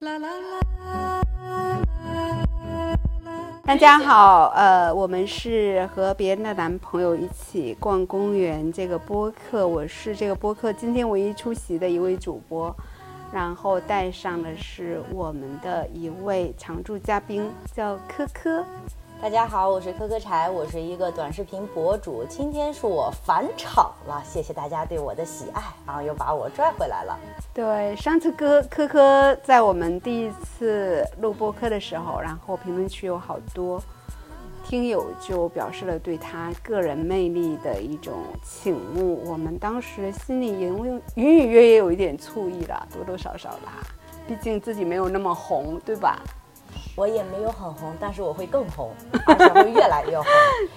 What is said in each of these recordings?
啦啦啦大家好，呃，我们是和别人的男朋友一起逛公园这个播客，我是这个播客今天唯一出席的一位主播，然后带上的是我们的一位常驻嘉宾，叫科科。大家好，我是柯柯柴，我是一个短视频博主。今天是我返场了，谢谢大家对我的喜爱，然后又把我拽回来了。对，上次科科科在我们第一次录播客的时候，然后评论区有好多听友就表示了对他个人魅力的一种倾慕，我们当时心里隐隐隐约约有一点醋意了，多多少少啦，毕竟自己没有那么红，对吧？我也没有很红，但是我会更红，而且会越来越红。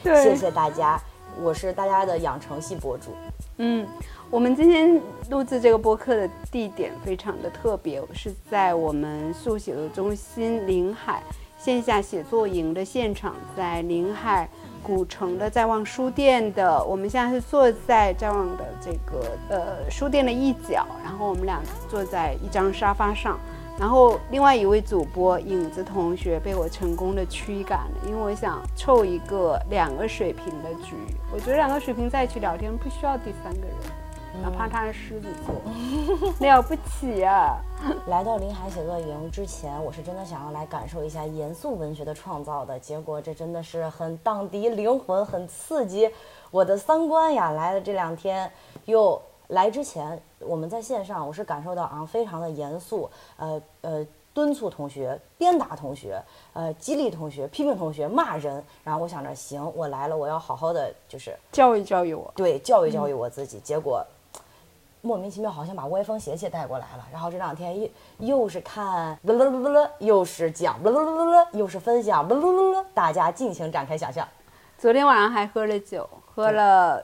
谢谢大家，我是大家的养成系博主。嗯，我们今天录制这个播客的地点非常的特别，是在我们速写作中心临海线下写作营的现场，在临海古城的在望书店的，我们现在是坐在在望的这个呃书店的一角，然后我们俩坐在一张沙发上。然后另外一位主播影子同学被我成功的驱赶了，因为我想凑一个两个水平的局。我觉得两个水平在一起聊天不需要第三个人，哪怕他是狮子座，了不起啊！来到林海写作营之前，我是真的想要来感受一下严肃文学的创造的，结果这真的是很荡涤灵魂，很刺激我的三观呀！来了这两天又。来之前，我们在线上，我是感受到啊，非常的严肃，呃呃，敦促同学，鞭打同学，呃，激励同学，批评同学，骂人。然后我想着，行，我来了，我要好好的，就是教育教育我，对，教育教育我自己。结果莫名其妙，好像把歪风邪气带过来了。然后这两天又又是看，又是讲，又是分享，大家尽情展开想象。昨天晚上还喝了酒，喝了。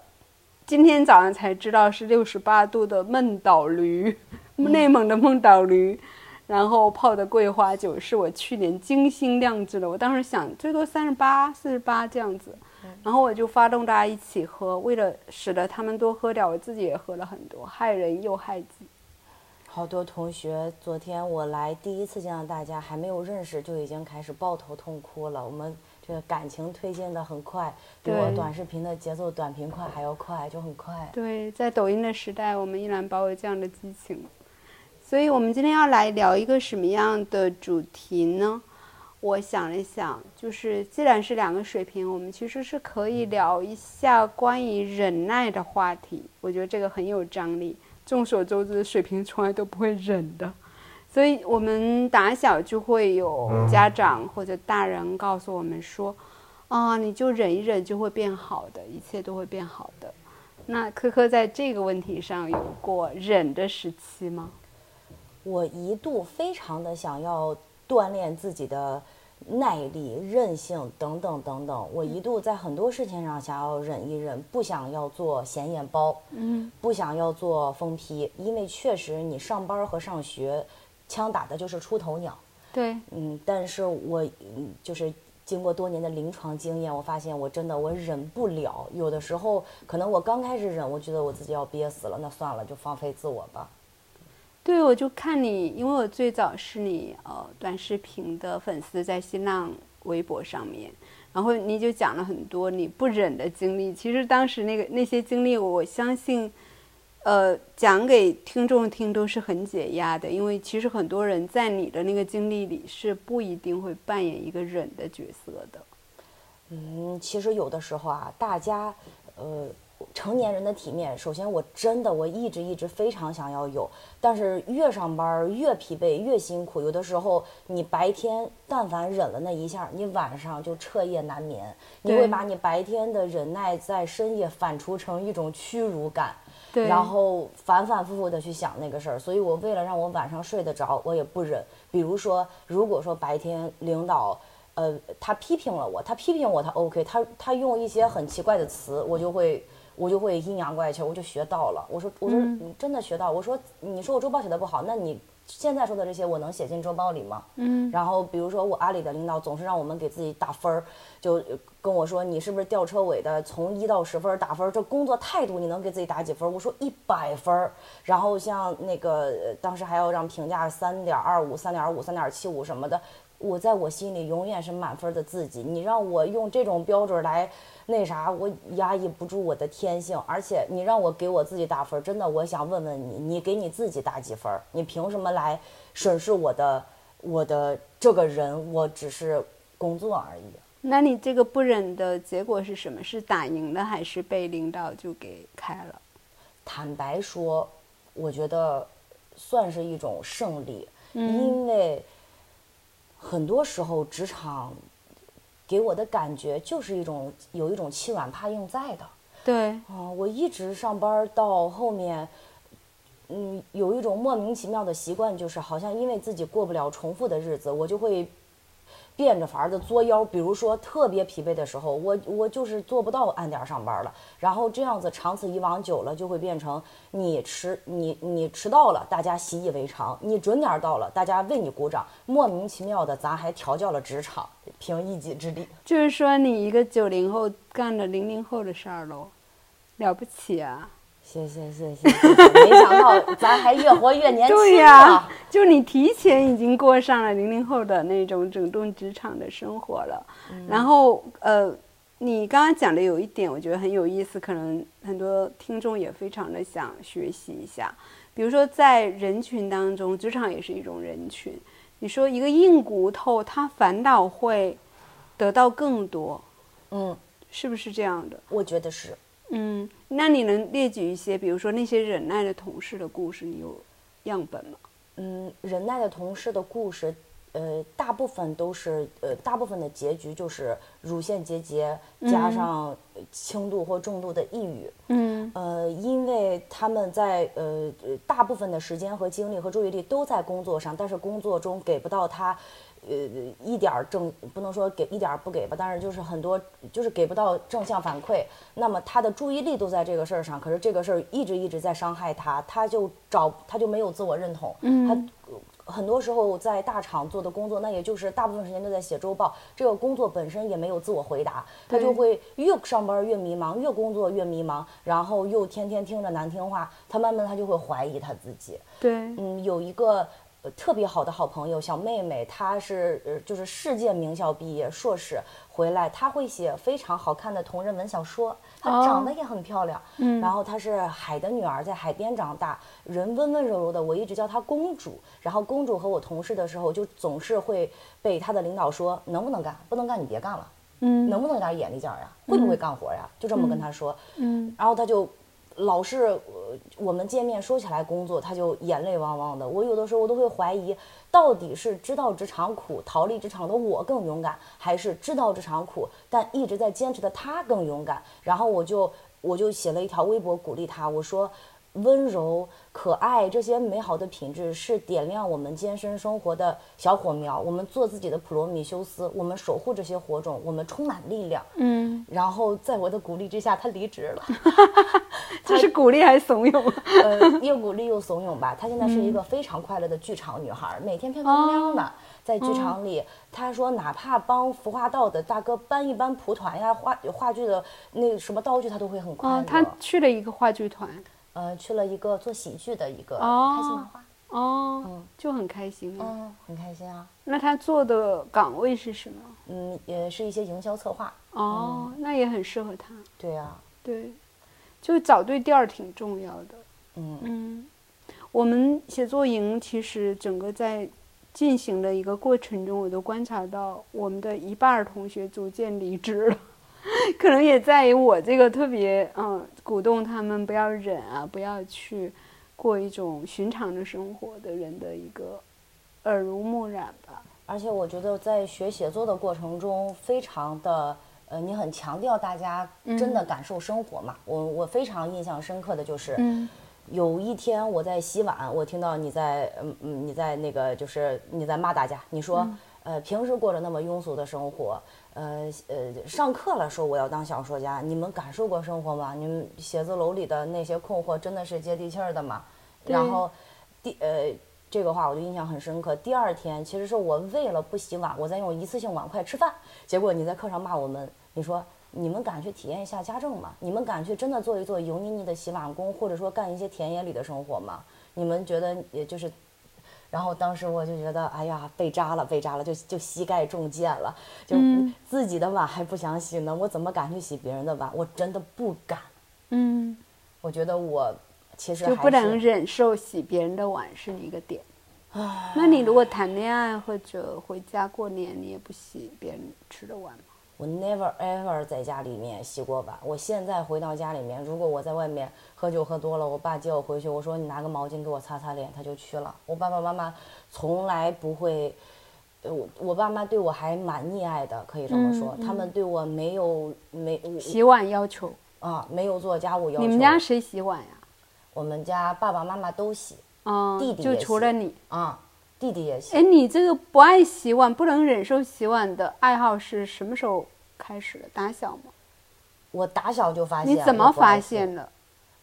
今天早上才知道是六十八度的梦岛驴，内蒙的梦岛驴，然后泡的桂花酒是我去年精心酿制的。我当时想最多三十八、四十八这样子，然后我就发动大家一起喝，为了使得他们多喝点，我自己也喝了很多，害人又害己。好多同学，昨天我来第一次见到大家，还没有认识就已经开始抱头痛哭了。我们。这个感情推进的很快，比我短视频的节奏短平快还要快，就很快。对，在抖音的时代，我们依然保有这样的激情。所以，我们今天要来聊一个什么样的主题呢？我想了想，就是既然是两个水平，我们其实是可以聊一下关于忍耐的话题。我觉得这个很有张力。众所周知，水平从来都不会忍的。所以，我们打小就会有家长或者大人告诉我们说：“啊，你就忍一忍，就会变好的，一切都会变好的。”那科科在这个问题上有过忍的时期吗？我一度非常的想要锻炼自己的耐力、韧性等等等等。我一度在很多事情上想要忍一忍，不想要做显眼包，嗯，不想要做疯批，因为确实你上班和上学。枪打的就是出头鸟，对，嗯，但是我嗯，就是经过多年的临床经验，我发现我真的我忍不了。有的时候可能我刚开始忍，我觉得我自己要憋死了，那算了，就放飞自我吧。对，我就看你，因为我最早是你呃短视频的粉丝，在新浪微博上面，然后你就讲了很多你不忍的经历。其实当时那个那些经历，我相信。呃，讲给听众听都是很解压的，因为其实很多人在你的那个经历里是不一定会扮演一个忍的角色的。嗯，其实有的时候啊，大家，呃，成年人的体面，首先我真的我一直一直非常想要有，但是越上班越疲惫越辛苦，有的时候你白天但凡忍了那一下，你晚上就彻夜难眠，你会把你白天的忍耐在深夜反刍成一种屈辱感。然后反反复复的去想那个事儿，所以我为了让我晚上睡得着，我也不忍。比如说，如果说白天领导，呃，他批评了我，他批评我，他 OK，他他用一些很奇怪的词，我就会我就会阴阳怪气，我就学到了。我说我说你真的学到，我说你说我周报写的不好，那你现在说的这些，我能写进周报里吗？嗯。然后比如说我阿里的领导总是让我们给自己打分儿，就跟我说你是不是吊车尾的，从一到十分打分，这工作态度你能给自己打几分？我说一百分儿。然后像那个当时还要让评价三点二五、三点五、三点七五什么的，我在我心里永远是满分的自己。你让我用这种标准来。那啥，我压抑不住我的天性，而且你让我给我自己打分，真的，我想问问你，你给你自己打几分？你凭什么来审视我的我的这个人？我只是工作而已。那你这个不忍的结果是什么？是打赢了，还是被领导就给开了？坦白说，我觉得算是一种胜利，因为很多时候职场。给我的感觉就是一种有一种欺软怕硬在的，对，啊，我一直上班到后面，嗯，有一种莫名其妙的习惯，就是好像因为自己过不了重复的日子，我就会。变着法儿的作妖，比如说特别疲惫的时候，我我就是做不到按点上班了。然后这样子长此以往久了，就会变成你迟你你迟到了，大家习以为常；你准点到了，大家为你鼓掌。莫名其妙的，咱还调教了职场，凭一己之力。就是说，你一个九零后干了零零后的事儿喽，了不起啊！谢谢谢谢，没想到咱还越活越年轻。对呀，就你提前已经过上了零零后的那种整顿职场的生活了。然后呃，你刚刚讲的有一点，我觉得很有意思，可能很多听众也非常的想学习一下。比如说，在人群当中，职场也是一种人群。你说一个硬骨头，他反倒会得到更多，嗯，是不是这样的？我觉得是。嗯，那你能列举一些，比如说那些忍耐的同事的故事，你有样本吗？嗯，忍耐的同事的故事，呃，大部分都是，呃，大部分的结局就是乳腺结节加上轻度或重度的抑郁。嗯，呃，因为他们在呃大部分的时间和精力和注意力都在工作上，但是工作中给不到他。呃，一点儿正不能说给一点儿不给吧，但是就是很多就是给不到正向反馈，那么他的注意力都在这个事儿上，可是这个事儿一直一直在伤害他，他就找他就没有自我认同，他很多时候在大厂做的工作，那也就是大部分时间都在写周报，这个工作本身也没有自我回答，他就会越上班越迷茫，越工作越迷茫，然后又天天听着难听话，他慢慢他就会怀疑他自己。对，嗯，有一个。特别好的好朋友小妹妹，她是呃就是世界名校毕业硕士回来，她会写非常好看的同人文小说，她长得也很漂亮，嗯，然后她是海的女儿，在海边长大，人温温柔柔的，我一直叫她公主。然后公主和我同事的时候，就总是会被她的领导说能不能干，不能干你别干了，嗯，能不能有点眼力劲儿呀，会不会干活呀，就这么跟她说，嗯，然后她就。老是我们见面说起来工作，他就眼泪汪汪的。我有的时候我都会怀疑，到底是知道职场苦、逃离职场的我更勇敢，还是知道职场苦但一直在坚持的他更勇敢？然后我就我就写了一条微博鼓励他，我说。温柔、可爱这些美好的品质是点亮我们艰深生活的小火苗。我们做自己的普罗米修斯，我们守护这些火种，我们充满力量。嗯。然后在我的鼓励之下，他离职了。这是鼓励还是怂恿？呃，又鼓励又怂恿吧。她现在是一个非常快乐的剧场女孩，每天漂漂亮亮的在剧场里。她说，哪怕帮服化道的大哥搬一搬蒲团呀、话话剧的那什么道具，她都会很快乐。她去了一个话剧团。呃，去了一个做喜剧的一个开心麻花，哦，嗯，就很开心，嗯，很开心啊。那他做的岗位是什么？嗯，也是一些营销策划。哦，那也很适合他。对呀，对，就找对店儿挺重要的。嗯嗯，我们写作营其实整个在进行的一个过程中，我都观察到我们的一半同学逐渐离职了。可能也在于我这个特别嗯，鼓动他们不要忍啊，不要去过一种寻常的生活的人的一个耳濡目染吧。而且我觉得在学写作的过程中，非常的呃，你很强调大家真的感受生活嘛。我我非常印象深刻的就是，有一天我在洗碗，我听到你在嗯嗯你在那个就是你在骂大家，你说呃平时过着那么庸俗的生活。呃呃，上课了说我要当小说家，你们感受过生活吗？你们写字楼里的那些困惑真的是接地气儿的吗？然后，第呃，这个话我就印象很深刻。第二天其实是我为了不洗碗，我在用一次性碗筷吃饭，结果你在课上骂我们，你说你们敢去体验一下家政吗？你们敢去真的做一做油腻腻的洗碗工，或者说干一些田野里的生活吗？你们觉得也就是。然后当时我就觉得，哎呀，被扎了，被扎了，就就膝盖中箭了，就自己的碗还不想洗呢，我怎么敢去洗别人的碗？我真的不敢。嗯，我觉得我其实就不能忍受洗别人的碗是一个点。那你如果谈恋爱或者回家过年，你也不洗别人吃的碗吗？我 never ever 在家里面洗过碗。我现在回到家里面，如果我在外面喝酒喝多了，我爸接我回去，我说你拿个毛巾给我擦擦脸，他就去了。我爸爸妈妈从来不会，我我爸妈对我还蛮溺爱的，可以这么说，他们对我没有没洗碗要求啊，没有做家务要求。你们家谁洗碗呀？我们家爸爸妈妈都洗，啊，弟弟就除了你啊。弟弟也洗。哎，你这个不爱洗碗、不能忍受洗碗的爱好是什么时候开始的？打小吗？我打小就发现。你怎么发现的？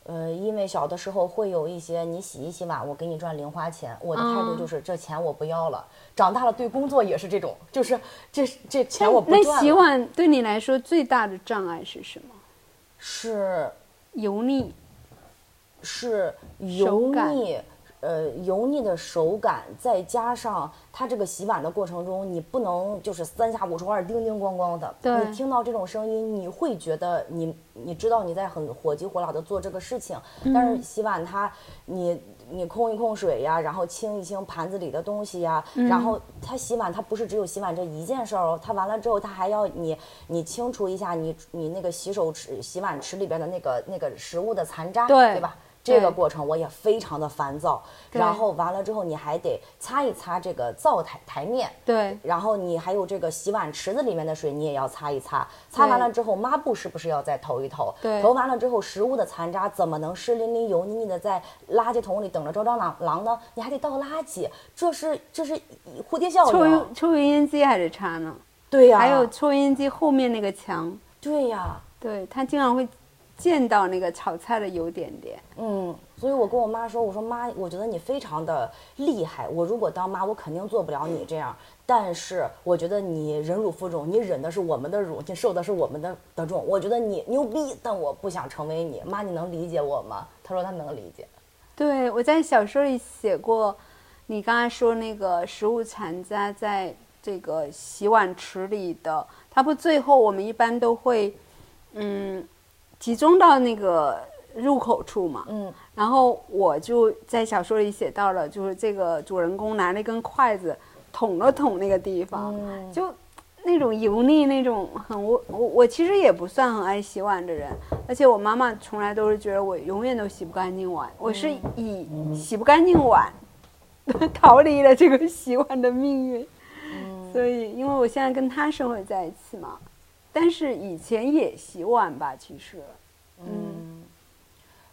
呃，因为小的时候会有一些，你洗一洗碗，我给你赚零花钱。我的态度就是这钱我不要了。长大了对工作也是这种，就是这这钱我不赚那洗碗对你来说最大的障碍是什么？是油腻。是油腻。呃，油腻的手感，再加上它这个洗碗的过程中，你不能就是三下五除二、叮叮咣咣的。你听到这种声音，你会觉得你你知道你在很火急火燎的做这个事情。嗯。但是洗碗它，你你控一控水呀，然后清一清盘子里的东西呀，然后它洗碗它不是只有洗碗这一件事儿哦，它完了之后它还要你你清除一下你你那个洗手池洗碗池里边的那个那个食物的残渣，对对吧？这个过程我也非常的烦躁，然后完了之后你还得擦一擦这个灶台台面，对，然后你还有这个洗碗池子里面的水你也要擦一擦，擦完了之后抹布是不是要再投一投？对，投完了之后食物的残渣怎么能湿淋淋油腻腻的在垃圾桶里等着招蟑螂螂呢？你还得倒垃圾，这是这是蝴蝶效应。抽油抽油烟机还得擦呢，对呀，还有抽油烟机后面那个墙，对呀，对，它经常会。见到那个炒菜的油点点，嗯，所以我跟我妈说，我说妈，我觉得你非常的厉害，我如果当妈，我肯定做不了你这样。但是我觉得你忍辱负重，你忍的是我们的辱，你受的是我们的的重。我觉得你牛逼，但我不想成为你妈，你能理解我吗？她说她能理解。对，我在小说里写过，你刚才说那个食物残渣在这个洗碗池里的，它不最后我们一般都会，嗯。集中到那个入口处嘛，嗯，然后我就在小说里写到了，就是这个主人公拿了一根筷子捅了捅那个地方，就那种油腻，那种很我我我其实也不算很爱洗碗的人，而且我妈妈从来都是觉得我永远都洗不干净碗，我是以洗不干净碗 逃离了这个洗碗的命运，所以因为我现在跟他生活在一起嘛。但是以前也洗碗吧，其实，嗯，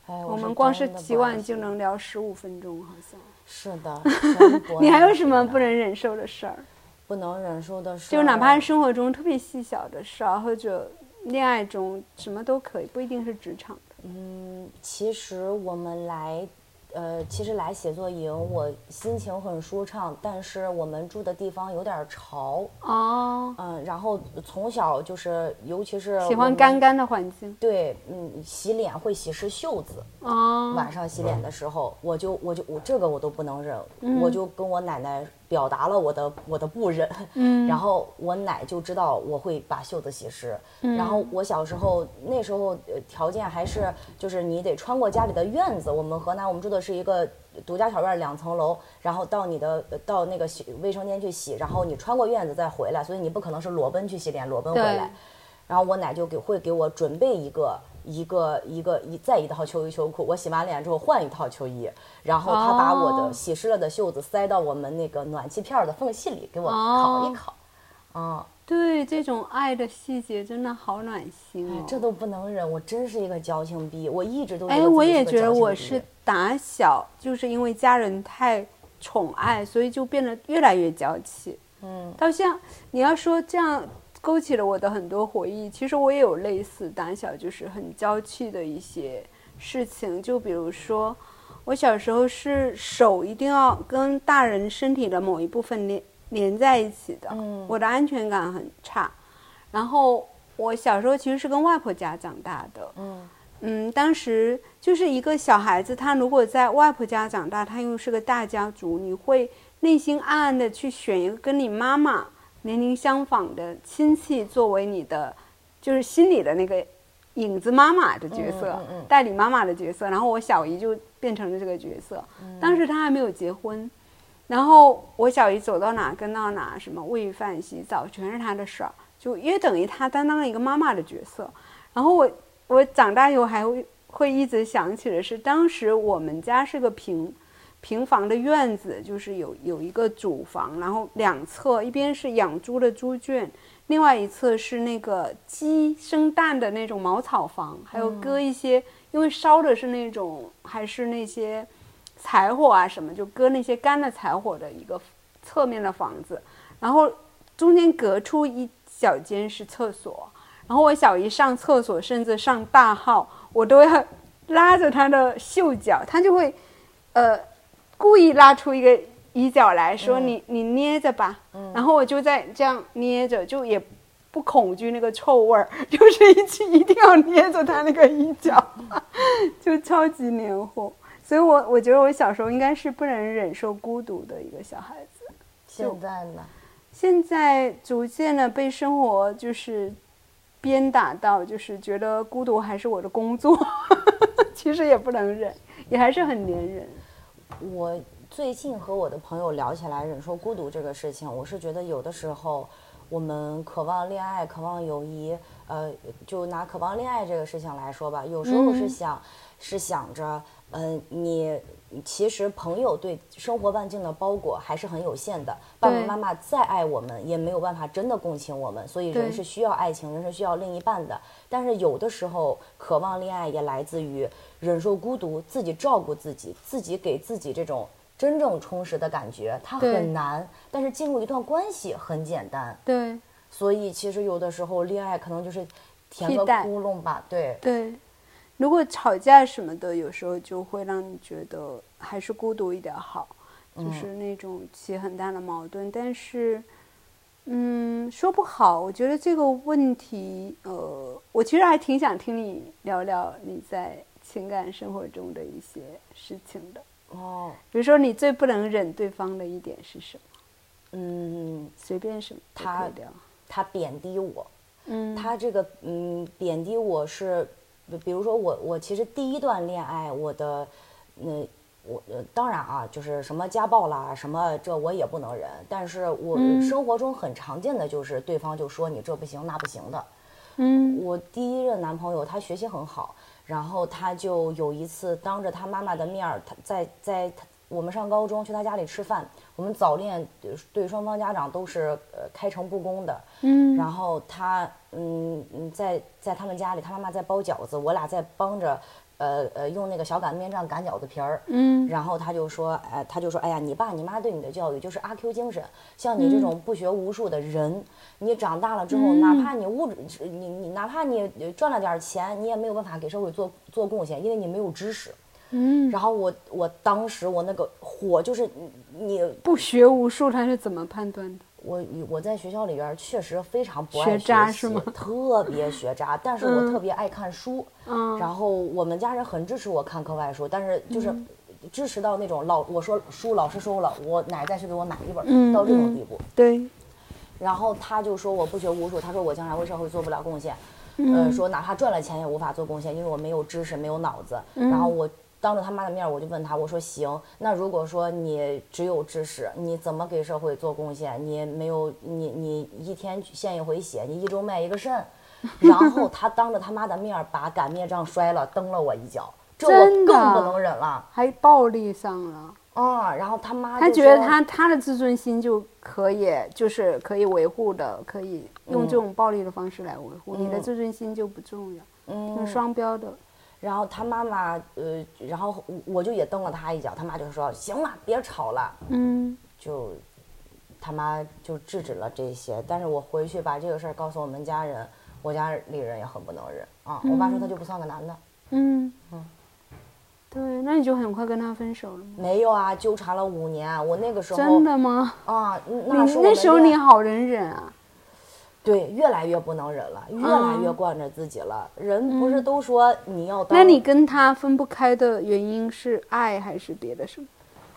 哎，我们光是洗碗就能聊十五分钟，好像是的。你还有什么不能忍受的事儿？不能忍受的事，就哪怕是生活中特别细小的事儿，或者恋爱中什么都可以，不一定是职场的。嗯，其实我们来。呃，其实来写作营，我心情很舒畅，但是我们住的地方有点潮哦。嗯，然后从小就是，尤其是喜欢干干的环境。对，嗯，洗脸会洗湿袖子。哦。晚上洗脸的时候，我就我就我这个我都不能忍，我就跟我奶奶表达了我的我的不忍。嗯。然后我奶就知道我会把袖子洗湿。嗯。然后我小时候那时候条件还是就是你得穿过家里的院子，我们河南我们住的。是一个独家小院，两层楼，然后到你的到那个洗卫生间去洗，然后你穿过院子再回来，所以你不可能是裸奔去洗脸，裸奔回来。然后我奶就给会给我准备一个一个一个一再一套秋衣秋裤，我洗完脸之后换一套秋衣，然后他把我的洗湿了的袖子塞到我们那个暖气片的缝隙里给我烤一烤，啊。对这种爱的细节真的好暖心哦，这都不能忍，我真是一个矫情逼，我一直都哎，我也觉得我是打小就是因为家人太宠爱，所以就变得越来越娇气。嗯，到像你要说这样勾起了我的很多回忆，其实我也有类似胆小就是很娇气的一些事情，就比如说。我小时候是手一定要跟大人身体的某一部分连连在一起的，嗯我的安全感很差。然后我小时候其实是跟外婆家长大的，嗯嗯，当时就是一个小孩子，他如果在外婆家长大，他又是个大家族，你会内心暗暗的去选一个跟你妈妈年龄相仿的亲戚作为你的，就是心里的那个影子妈妈的角色，嗯嗯嗯代理妈妈的角色。然后我小姨就变成了这个角色，当时她还没有结婚。然后我小姨走到哪跟到哪，什么喂饭、洗澡，全是她的事儿，就约等于她担当了一个妈妈的角色。然后我我长大以后还会会一直想起的是，当时我们家是个平平房的院子，就是有有一个主房，然后两侧一边是养猪的猪圈，另外一侧是那个鸡生蛋的那种茅草房，还有搁一些，因为烧的是那种还是那些柴火啊什么，就搁那些干的柴火的一个侧面的房子，然后中间隔出一小间是厕所。然后我小姨上厕所，甚至上大号，我都要拉着她的袖脚，她就会，呃，故意拉出一个衣角来说：“你你捏着吧。然后我就在这样捏着，就也不恐惧那个臭味儿，就是一起一定要捏着他那个衣角，就超级黏糊。所以我我觉得我小时候应该是不能忍受孤独的一个小孩子。现在呢？现在逐渐的被生活就是鞭打到，就是觉得孤独还是我的工作，其实也不能忍，也还是很粘人。我最近和我的朋友聊起来忍受孤独这个事情，我是觉得有的时候我们渴望恋爱、渴望友谊，呃，就拿渴望恋爱这个事情来说吧，有时候是想、是想着，嗯、你其实朋友对生活半径的包裹还是很有限的，爸爸妈妈再爱我们，也没有办法真的共情我们，所以人是需要爱情，人是需要另一半的。但是有的时候，渴望恋爱也来自于忍受孤独，自己照顾自己，自己给自己这种真正充实的感觉，它很难。但是进入一段关系很简单，对所以其实有的时候恋爱可能就是填个窟窿吧，对。对，如果吵架什么的，有时候就会让你觉得还是孤独一点好，就是那种起很大的矛盾。但是，嗯，说不好。我觉得这个问题，呃，我其实还挺想听你聊聊你在情感生活中的一些事情的。哦，比如说，你最不能忍对方的一点是什么？嗯，随便什么他。他贬低我，嗯，他这个嗯贬低我是，比比如说我我其实第一段恋爱我的，那、我呃当然啊就是什么家暴啦什么这我也不能忍，但是我、嗯生活中很常见的就是对方就说你这不行那不行的。嗯我第一任男朋友他学习很好，然后他就有一次当着他妈妈的面儿，他在在他我们上高中去他家里吃饭，我们早恋对对双方家长都是呃开诚布公的，嗯。然后他嗯嗯在在他们家里，他妈妈在包饺子，我俩在帮着呃呃用那个小擀面杖擀饺子皮儿，嗯然后他就说，哎，他就说，哎呀，你爸你妈对你的教育就是阿 Q 精神，像你这种不学无术的人，你长大了之后，哪怕你物质，你你哪怕你赚了点钱，你也没有办法给社会做做贡献，因为你没有知识。嗯，然后我我当时我那个火就是你你不学无术，他是怎么判断的？我我在学校里边确实非常不爱学渣习是吗特别学渣，但是我嗯特别爱看书。嗯然后我们家人很支持我看课外书，但是就是嗯支持到那种老我说书老师收了，我奶再去给我买一本，嗯到这种嗯地步。对，然后他就说我不学无术，他说我将来为社会做不了贡献，嗯呃，说哪怕赚了钱也无法做贡献，因为我没有知识，没有脑子。然后我当着他妈的面儿，我就问他，我说行，那如果说你只有知识，你怎么给社会做贡献？你没有，你你一天献一回血，你一周卖一个肾。然后他当着他妈的面儿把擀面杖摔了，蹬了我一脚，这我真的更不能忍了还暴力上了。啊！然后他妈他觉得他他的自尊心就可以，就是可以维护的，可以用这种暴力的方式来维护。你的嗯自尊心就不重要，嗯挺双标的。然后他妈妈，呃，然后我就也蹬了他一脚，他妈就说：“行了，别吵了。嗯”就他妈就制止了这些。但是我回去把这个事儿告诉我们家人，我家里人也很不能忍啊。我爸说他就不算个男的。嗯对，那那你就很快跟他分手了吗？没有啊，纠缠了五年。我那个时候真的吗？啊，那时候那时候你好忍忍啊。对越来越不能忍了，越来越惯着自己了。人不是都说你要当那你跟他分不开的原因是爱还是别的什么？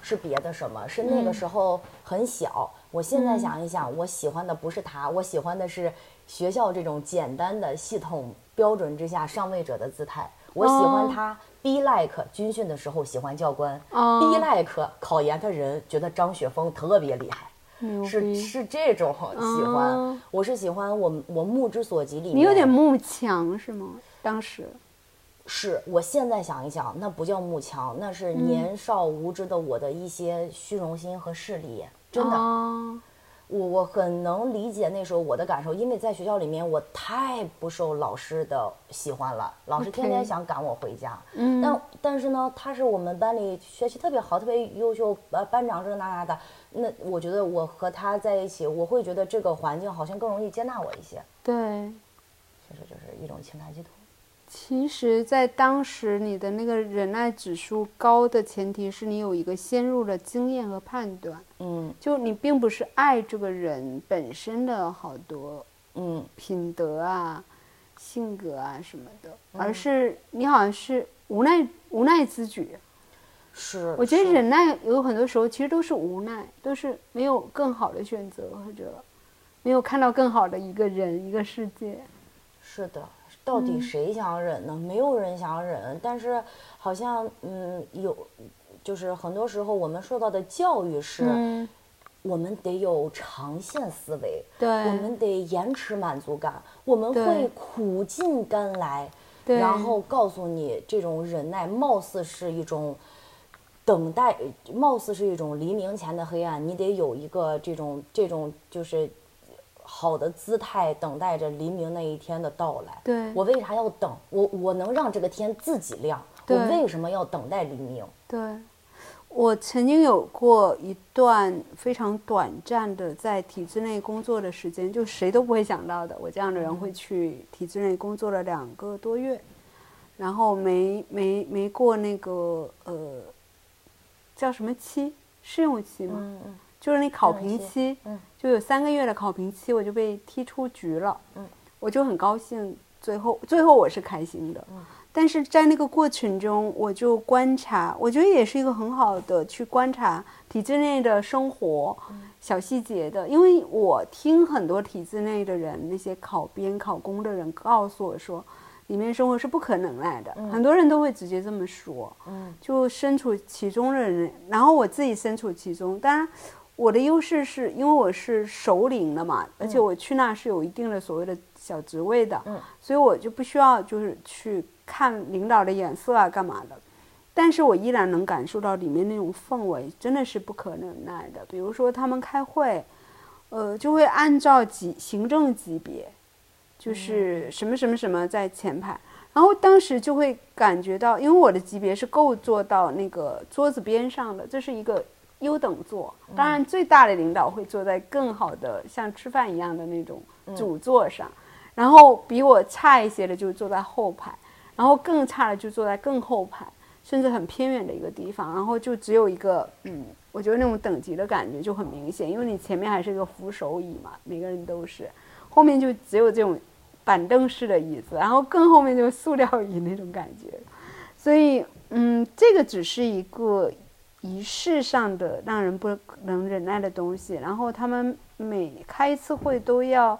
是别的什么？是那个时候很小。我现嗯在想一想，我喜欢的不是他，我喜欢的是学校这种简单的系统标准之下上位者的姿态。我喜欢他，be like 军训的时候喜欢教官哦，be like 考研的人觉得张雪峰特别厉害。是！是这种喜欢，哦我是喜欢我我目之所及里面。你有点慕强是吗？当时是我现在想一想，那不叫慕强，那是嗯年少无知的我的一些虚荣心和势力。真的，哦我我很能理解那时候我的感受，因为在学校里面我太不受老师的喜欢了，老师天天想赶我回家。嗯但但是呢，他是我们班里学习特别好、特别优秀，呃，班长这那那的。那我觉得我和他在一起，我会觉得这个环境好像更容易接纳我一些。对。其实就是一种情感寄托。其实，在当时，你的那个忍耐指数高的前提是你有一个先入的经验和判断，嗯就你并不是爱这个人本身的好多嗯品德啊、性格啊什么的，嗯而是你好像是无奈无奈之举。是。我觉得忍耐有很多时候其实都是无奈，都是没有更好的选择，或者没有看到更好的一个人、一个世界。是的，到底嗯谁想忍呢？没有人想忍，但是好像嗯有，就是很多时候我们受到的教育是，嗯，我们得有长线思维，对，我们得延迟满足感，我们会苦尽甘来，对然后告诉你这种忍耐貌似是一种。等待，貌似是一种黎明前的黑暗，你得有一个这种这种就是好的姿态，等待着黎明那一天的到来。对我为啥要等？我我能让这个天自己亮，我为什么要等待黎明？对，我曾经有过一段非常短暂的在体制内工作的时间，就谁都不会想到的，我这样的人会去体制内工作了两个多月，然后没没没过那个呃叫什么期试用期吗？嗯嗯就是那考评期，嗯就有三个月的考评期，我就被踢出局了。嗯，我就很高兴，最后最后我是开心的。嗯但是在那个过程中，我就观察，我觉得也是一个很好的去观察体制内的生活、嗯小细节的，因为我听很多体制内的人，那些考编、考公的人告诉我说，里面生活是不可能来的，很多人都会直接这么说。嗯就身处其中的人，然后我自己身处其中，当然。我的优势是因为我是首领的嘛，而且我去那是有一定的所谓的小职位的，嗯所以我就不需要就是去看领导的眼色啊，干嘛的。但是我依然能感受到里面那种氛围，真的是不可忍耐的。比如说他们开会，呃，就会按照级行政级别，就是什么什么什么在前排，然后当时就会感觉到，因为我的级别是够坐到那个桌子边上的，这是一个优等座。当然，最大的领导会坐在更好的像吃饭一样的那种主座上，然后比我差一些的就坐在后排，然后更差的就坐在更后排，甚至很偏远的一个地方，然后就只有一个嗯，我觉得那种等级的感觉就很明显，因为你前面还是一个扶手椅嘛，每个人都是，后面就只有这种板凳式的椅子，然后更后面就是塑料椅那种感觉，所以嗯，这个只是一个仪式上的让人不能忍耐的东西。然后他们每开一次会都要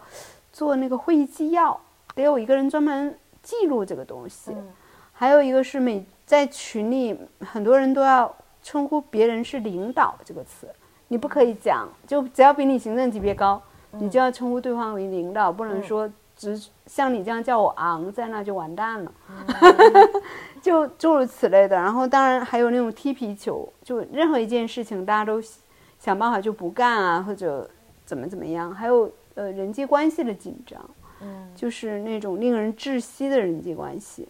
做那个会议纪要，得有一个人专门记录这个东西。嗯还有一个是每在群里很多人都要称呼别人是领导这个词，你不可以讲，就只要比你行政级别高，你就要称呼对方为领导，不能说只像你这样叫我昂，在那就完蛋了。就诸如此类的。然后当然还有那种踢皮球，就任何一件事情大家都想办法就不干啊，或者怎么怎么样。还有呃人际关系的紧张，嗯就是那种令人窒息的人际关系。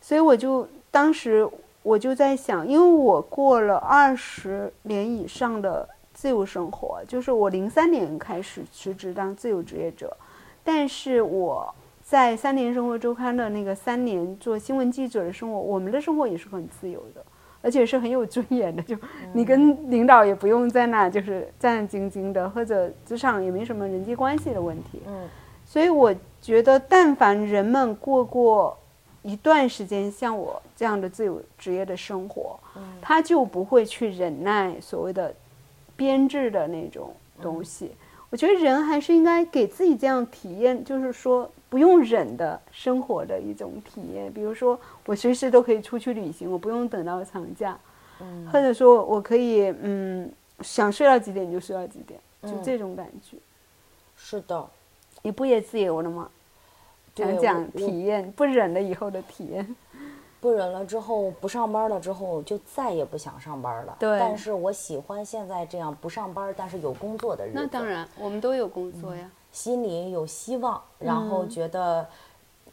所以我就当时我就在想，因为我过了二十年以上的自由生活，就是我零三年开始辞职当自由职业者，但是我在三联生活周刊的那个三年做新闻记者的生活，我们的生活也是很自由的，而且是很有尊严的，就你跟领导也不用在那就是战战兢兢的，或者职场也没什么人际关系的问题。嗯所以我觉得，但凡人们过过一段时间像我这样的自由职业的生活，他就不会去忍耐所谓的编制的那种东西。我觉得人还是应该给自己这样体验，就是说不用忍的生活的一种体验。比如说，我随时都可以出去旅行，我不用等到长假，或者说我可以嗯想睡到几点就睡到几点，就这种感觉。是的，你不也自由了吗？对讲讲体验，不忍了以后的体验。不忍了之后，不上班了之后，就再也不想上班了。对但是我喜欢现在这样不上班，但是有工作的日子。那当，然，我们都有工作呀。心里有希望，然嗯后觉得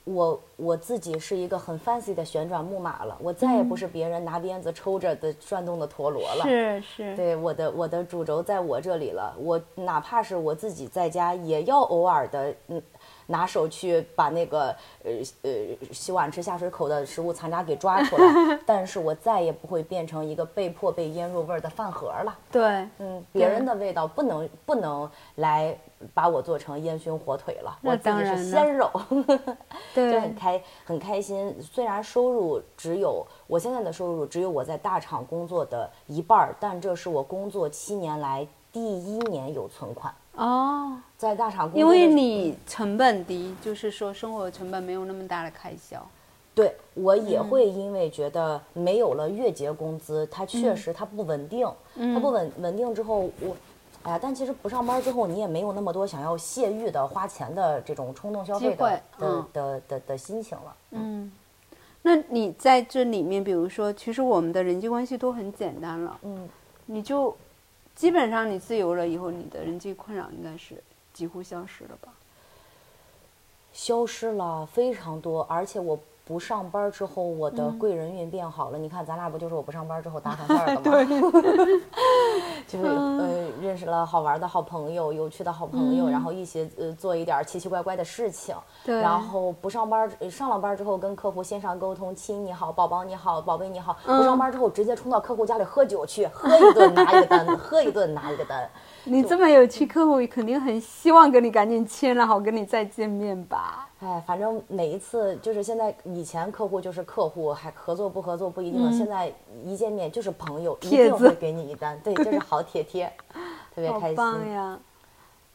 我我自己是一个很 fancy 的旋转木马了，我再也不是别人拿鞭子抽着的转动的陀螺了。是是，对，我的我的主轴在我这里了。我哪怕是我自己在家，也要偶尔的，嗯，拿手去把那个呃呃洗碗池下水口的食物残渣给抓出来。但是我再也不会变成一个被迫被腌入味儿的饭盒了。对，嗯，别人的味道不能不能来把我做成烟熏火腿了，我自己是当然了鲜肉。对就很，开很开心。虽然收入只有我现在的收入只有我在大厂工作的一半儿，但这是我工作七年来第一年有存款。哦，在大厂工作因为你成本低，就是说生活成本没有那么大的开销。对我也嗯。会因为觉得没有了月结工资，它确嗯。实它不稳定，它不稳稳定之后我。哎呀，但其实不上班之后，你也没有那么多想要泄欲的、花钱的这种冲动消费的的的的心情了。嗯，那你在这里面，比如说，其实我们的人际关系都很简单了，嗯，你就基本上你自由了以后，你的人际困扰应该是几乎消失了吧？消失了非常多，而且我不上班之后，我的贵人运变好了。你看，咱俩不就是我不上班之后搭上 线儿的吗？就是呃，认识了好玩的好朋友，有趣的好朋友，然后一起呃做一点奇奇怪怪的事情。对然后不上班，呃上了班之后跟客户线上沟通，亲你好，宝宝你好，宝贝你好。嗯不上班之后直接冲到客户家里喝酒去，喝一顿拿一个单子，喝一顿拿一个单。你这么有趣，客户肯定很希望跟你赶紧签了，好跟你再见面吧？哎，反正每一次就是现在，以前客户就是客户，还合作不合作不一定了。现在一见面就是朋友，一定会给你一单，对，就是好铁贴，特别开心。棒呀！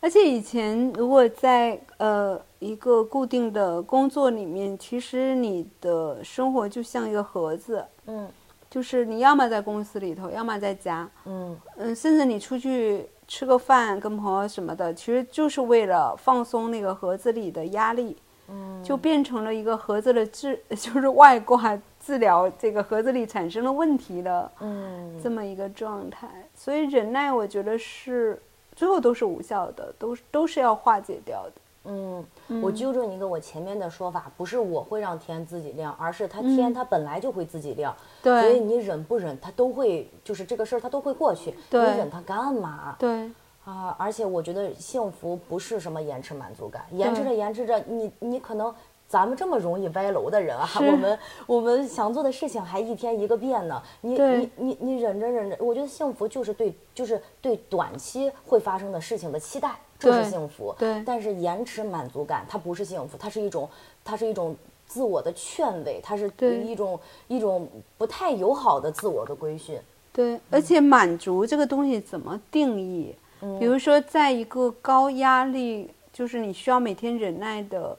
而且以前如果在呃一个固定的工作里面，其实你的生活就像一个盒子，嗯就是你要么在公司里头，要么在家，嗯嗯，甚至你出去吃个饭，跟朋友什么的，其实就是为了放松那个盒子里的压力，嗯，就变成了一个盒子的治，就是外挂治疗这个盒子里产生了问题的嗯这么一个状态。所以忍耐，我觉得是最后都是无效的，都都是要化解掉的。嗯，我纠正一个我前面的说法，不是我会让天自己亮，而是它天它本来就会自己亮，对。所以你忍不忍，它都会，就是这个事儿它都会过去。你忍它干嘛？对，啊，而且我觉得幸福不是什么延迟满足感，延迟着延迟着，你你可能咱们这么容易歪楼的人啊，我们我们想做的事情还一天一个变呢，你你你你忍着忍着，我觉得幸福就是对就是对短期会发生的事情的期待，这是幸福。对但是延迟满足感它不是幸福，它是一种它是一种。自我的劝慰，它是对一种一种不太友好的自我的规训。对，而且满足这个东西怎么定义？比如说，在一个高压力，就是你需要每天忍耐的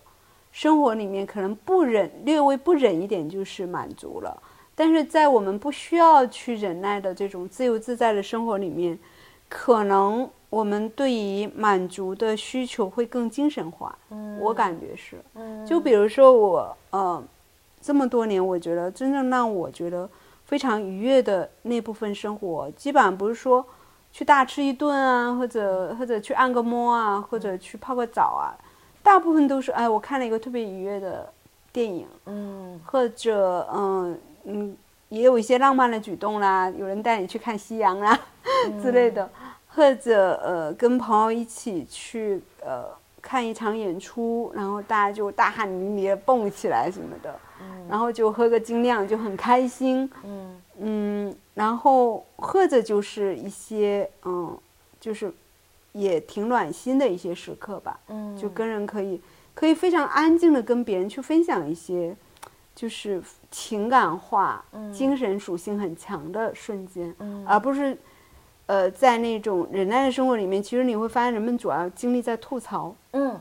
生活里面，可能不忍，略微不忍一点就是满足了。但是在我们不需要去忍耐的这种自由自在的生活里面，可能我们对于满足的需求会更精神化。我感觉是。就比如说我，呃，这么多年，我觉得真正让我觉得非常愉悦的那部分生活，基本上不是说去大吃一顿啊，或者或者去按个摩啊，或者去泡个澡啊，大部分都是哎，我看了一个特别愉悦的电影，嗯。或者嗯嗯，也有一些浪漫的举动啦，有人带你去看夕阳啦、之类的，或者呃跟朋友一起去呃看一场演出，然后大家就大汗淋漓的蹦起来什么的，然后就喝个精酿就很开心，嗯。嗯，然后或者就是一些嗯，就是也挺暖心的一些时刻吧。嗯，就跟人可以可以非常安静的跟别人去分享一些，就是情感化、精神属性很强的瞬间，嗯。而不是呃在那种忍耐的生活里面，其实你会发现人们主要精力在吐槽，嗯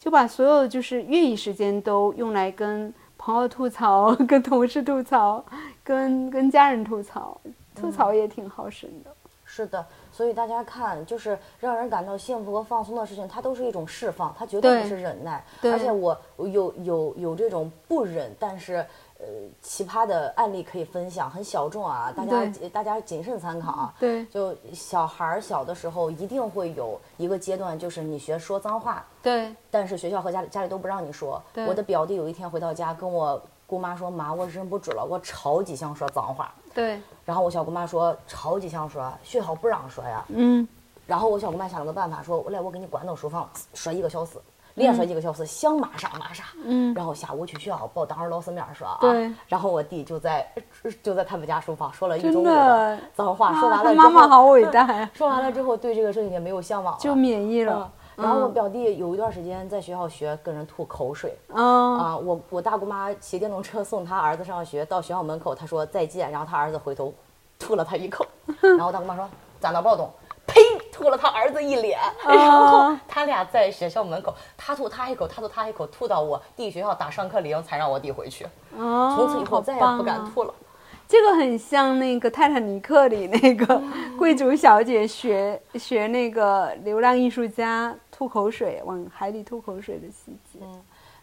就把所有就是业余时间都用来跟朋友吐槽、跟同事吐槽、跟跟家人吐槽，吐槽也挺耗神的。是的，所以大家看，就是让人感到幸福和放松的事情，它都是一种释放，它绝对对不是忍耐。对而且我我有有有这种不忍，但是呃奇葩的案例可以分享，很小众啊，大家大家谨慎参考啊。对就小孩儿小的时候，一定会有一个阶段，就是你学说脏话，对但是学校和家里家里都不让你说。对我的表弟有一天回到家，跟我姑妈说：“妈，我忍不住了，我超级想说脏话。”对，然后我小姑妈说：“超级想说，学校不让说呀。”嗯，然后我小姑妈想了个办法，说：“我来，我给你关到书房，说一个小时，连说一个小时，想骂啥骂啥。”嗯。然后下午去学校报当着老师面说啊。对。然后我弟就在就在他们家书房说了一真中午的脏话，说完啊了之后，妈妈好伟大呀，说完了之后，对这个事情也没有向往了，就免疫嗯了。然后我表弟有一段时间在学校学跟人吐口水。嗯啊，我我大姑妈骑电动车送他儿子上学，到学校门口，他说再见，然后他儿子回头吐了他一口，然后大姑妈说咱哪暴动，呸，吐了他儿子一脸，然后他俩在学校门口，他吐他一口，他吐他一口，吐到我弟学校打上课铃才让我弟回去，哦，从此以后再也不敢吐了。这个很像那个《泰坦尼克》里那个嗯 贵族小姐学学那个流浪艺术家吐口水往海里吐口水的细节。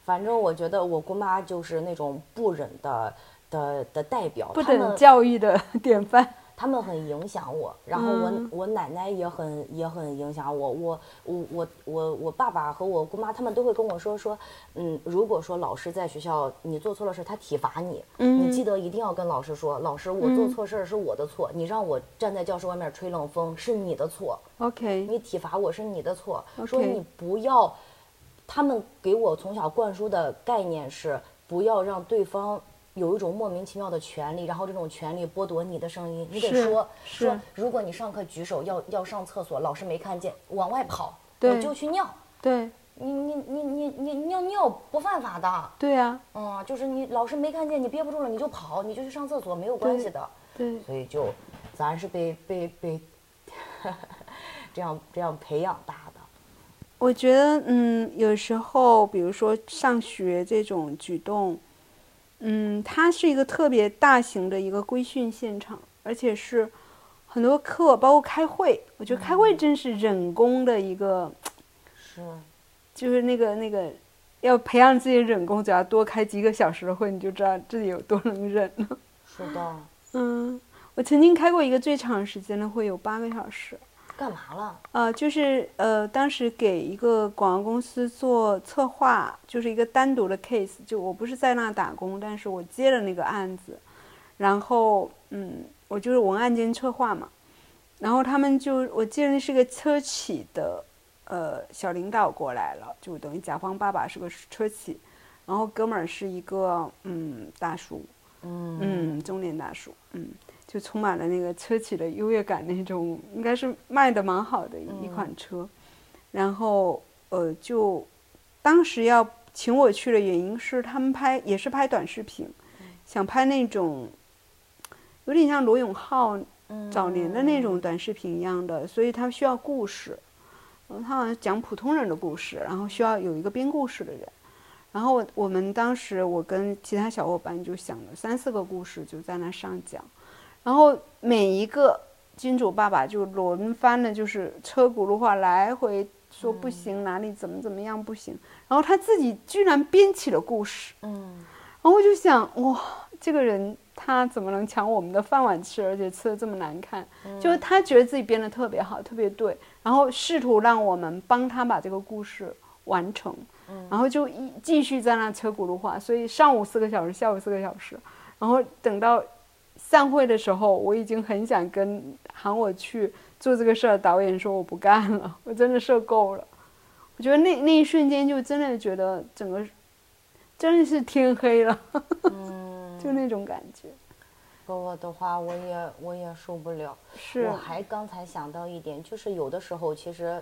反正我觉得我姑妈就是那种不忍的的的代表，不等教育的 典范。他们很影响我，然后我、嗯。我奶奶也很也很影响我，我我我我我爸爸和我姑妈他们都会跟我说说，嗯，如果说老师在学校你做错了事，他体罚你，嗯。你记得一定要跟老师说，老师我做错事儿是我的错，你让我站在教室外面吹冷风是你的错，OK，你体罚我是你的错说你不要，他们给我从小灌输的概念是不要让对方有一种莫名其妙的权利，然后这种权利剥夺你的声音，你得说说，如果你上课举手要要上厕所，老师没看见，往外跑，对。你就去尿，对。你你你你你尿尿不犯法的，对啊，嗯，就是你老师没看见，你憋不住了你就跑，你就去上厕所，没有关系的。对。所以就咱是被被被 这样这样培养大的。我觉得，嗯，有时候，比如说上学这种举动，嗯，它是一个特别大型的一个规训现场，而且是很多课，包括开会。我觉得开会真是忍功的一个，是，就是那个那个，要培养自己的忍功，只要多开几个小时的会，你就知道自己有多能忍了。是的，嗯，我曾经开过一个最长时间的会，有八个小时。干嘛了？呃，就是呃，当时给一个广告公司做策划，就是一个单独的 case，就我不是在那打工，但是我接了那个案子，然后嗯，我就是文案兼策划嘛，然后他们就我记得那是个车企的呃小领导过来了，就等于甲方爸爸是个车企，然后哥们儿是一个嗯大叔，嗯。嗯，中年大叔，嗯，就充满了那个车企的优越感那种，应该是卖的蛮好的一一款车。然后呃，就当时要请我去的原因是他们拍也是拍短视频，想拍那种有点像罗永浩早年的那种短视频一样的，所以他需要故事。嗯，他好像讲普通人的故事，然后需要有一个编故事的人。然后我我们当时我跟其他小伙伴就想了三四个故事，就在那上讲，然后每一个金主爸爸就轮番的，就是车轱辘话来回说不行，哪里怎么怎么样不行，然后他自己居然编起了故事，嗯。然后我就想哇，这个人他怎么能抢我们的饭碗吃，而且吃的这么难看？就是他觉得自己编的特别好，特别对，然后试图让我们帮他把这个故事完成，然后就一继续在那车轱辘话，所以上午四个小时，下午四个小时，然后等到散会的时候，我已经很想跟喊我去做这个事儿导演说我不干了，我真的受够了。我觉得那那一瞬间就真的觉得整个真的是天黑了，嗯，就那种感觉。说我的话，我也我也受不了。是我还刚才想到一点，就是有的时候其实，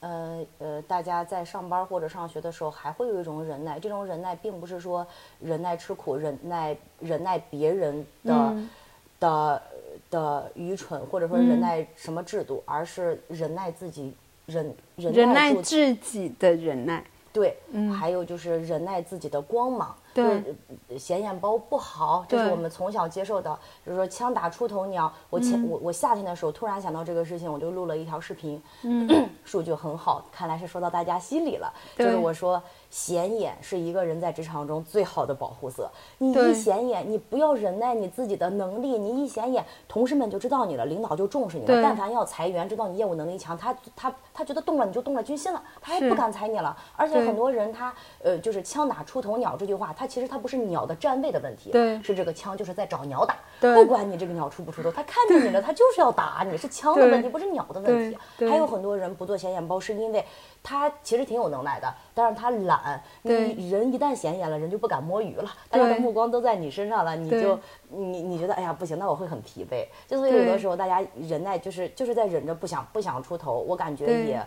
呃呃，大家在上班或者上学的时候，还会有一种忍耐。这种忍耐并不是说忍耐吃苦、忍耐忍耐别人的、嗯的的愚蠢，或者说忍耐什么制度，而是忍耐自己，忍忍忍耐自己的忍耐。对，还有就是忍耐自己的光芒。对显眼包不好，这是我们从小接受的。就是说枪打出头鸟。我前、我我夏天的时候突然想到这个事情，我就录了一条视频，嗯 数据很好，看来是说到大家心里了。就是我说显眼是一个人在职场中最好的保护色。你一显眼，你不要忍耐你自己的能力，你一显眼，同事们就知道你了，领导就重视你了。但凡要裁员，知道你业务能力强，他他他觉得动了你就动了军心了，他还不敢裁你了。而且很多人他呃就是枪打出头鸟这句话，他其实他不是鸟的站位的问题，对是这个枪就是在找鸟打。不管你这个鸟出不出头，他看见你了，他就是要打你，是枪的问题，不是鸟的问题。还有很多人不做显眼包，是因为他其实挺有能耐的，但是他懒。对。你人一旦显眼了，人就不敢摸鱼了，大家的目光都在你身上了，你就你你觉得哎呀不行，那我会很疲惫。就所以有的时候大家忍耐，就是就是在忍着不想不想出头，我感觉也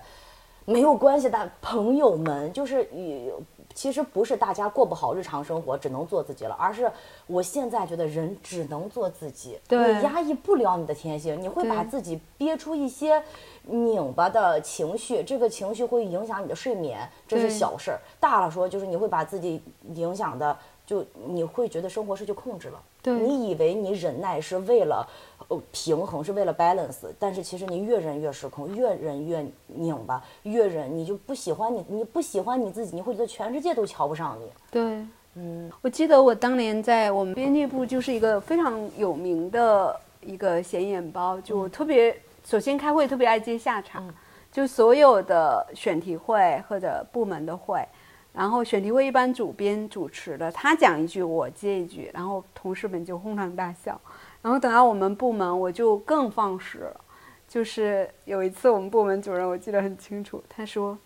没有关系的，朋友们，就是也其实不是大家过不好日常生活，只能做自己了，而是我现在觉得人只能做自己，对。你压抑不了你的天性，你会把自己憋出一些拧巴的情绪，这个情绪会影响你的睡眠，这是小事儿。大了说，就是你会把自己影响的，就你会觉得生活失去控制了。对你以为你忍耐是为了呃平衡，是为了 balance，但是其实你越忍越失控，越忍越拧巴，越忍你就不喜欢你，你不喜欢你自己，你会觉得全世界都瞧不上你。对，嗯，我记得我当年在我们编辑部就是一个非常有名的一个显眼包，就特别首先开会特别爱接下场，就所有的选题会或者部门的会。然后选题会一般主编主持的，他讲一句我接一句，然后同事们就哄堂大笑。然后等到我们部门，我就更放肆了。就是有一次我们部门主任我记得很清楚，他说，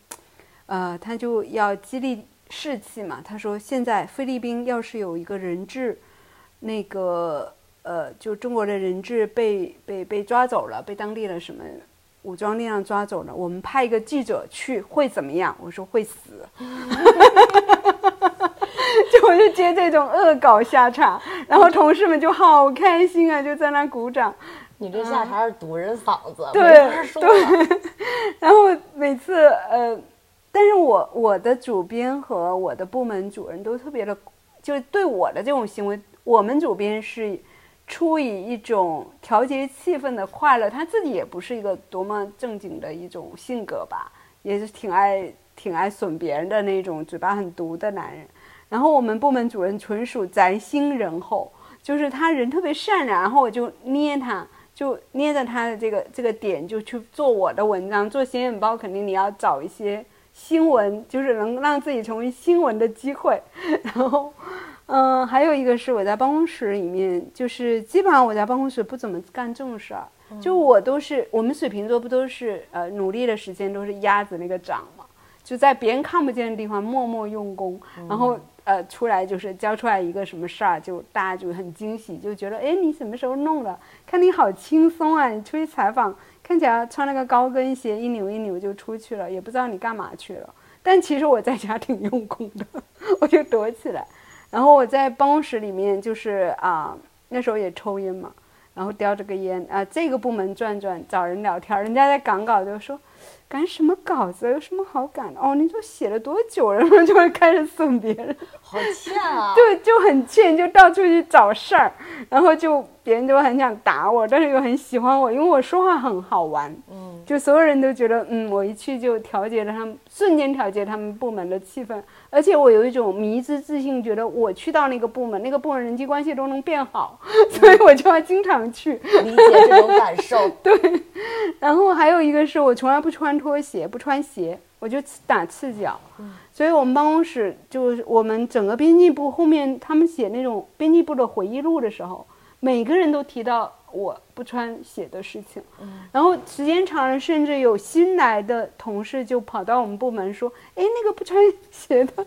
呃，他就要激励士气嘛。他说现在菲律宾要是有一个人质，那个呃，就中国的人质被被被抓走了，被当地的什么武装力量抓走了，我们派一个记者去会怎么样？我说会死。就我就接这种恶搞下场，然后同事们就好开心啊，就在那鼓掌。你这下场是堵人嗓子，对没法说。然后每次呃，但是我我的主编和我的部门主任都特别的，就对我的这种行为，我们主编是出于一种调节气氛的快乐，他自己也不是一个多么正经的一种性格吧，也是挺爱挺爱损别人的那种嘴巴很毒的男人。然后我们部门主任纯属宅心仁厚，就是他人特别善良，然后我就捏他，就捏着他的这个这个点就去做我的文章，做显眼包肯定你要找一些新闻，就是能让自己成为新闻的机会。然后，嗯、还有一个是我在办公室里面，就是基本上我在办公室不怎么干正事儿，就我都是我们水瓶座不都是呃努力的时间都是鸭子那个掌嘛，就在别人看不见的地方默默用功，然后呃出来就是交出来一个什么事儿，就大家就很惊喜，就觉得哎你什么时候弄的？看你好轻松啊！你出去采访，看起来穿了个高跟鞋，一扭一扭就出去了，也不知道你干嘛去了。但其实我在家挺用功的，我就躲起来。然后我在办公室里面就是啊、那时候也抽烟嘛，然后叼着个烟啊、这个部门转转，找人聊天，人家在赶稿就说。赶什么稿子？有什么好赶的？哦，你都写了多久了？然后就会开始损别人，好欠啊！对，就很欠，就到处去找事儿，然后就别人就很想打我，但是又很喜欢我，因为我说话很好玩，嗯，就所有人都觉得，嗯，我一去就调节了他们，瞬间调节他们部门的气氛，而且我有一种迷之自信，觉得我去到那个部门，那个部门人际关系都能变好，所以我就要经常去。理解这种感受。对然后还有一个是我从来不穿拖鞋，不穿鞋，我就打赤脚。所以我们办公室就是我们整个编辑部后面，他们写那种编辑部的回忆录的时候，每个人都提到我不穿鞋的事情。嗯然后时间长了，甚至有新来的同事就跑到我们部门说：“哎，那个不穿鞋的。”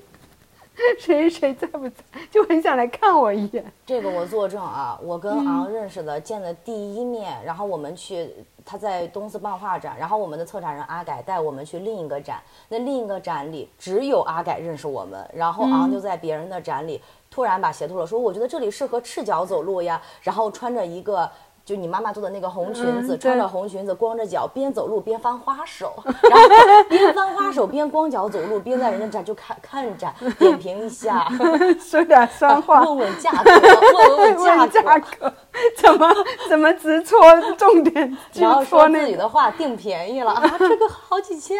谁谁在不在，就很想来看我一眼。这个我作证啊，我跟昂认识的，见的第一面，然后我们去他在东四漫画展，然后我们的策展人阿改带我们去另一个展，那另一个展里只有阿改认识我们，然后昂就在别人的展里突然把鞋脱了，说我觉得这里适合赤脚走路呀，然后穿着一个。就你妈妈做的那个红裙子，嗯穿着红裙子，光着脚，边走路边翻花手，然后边翻花手边光脚走路，边在人家展就看看展，点评一下，说点酸话，问问价格，问问价 问价格，格，怎么怎么直戳重点，去然后戳那个，说自己的话定便宜了啊，这个好几千。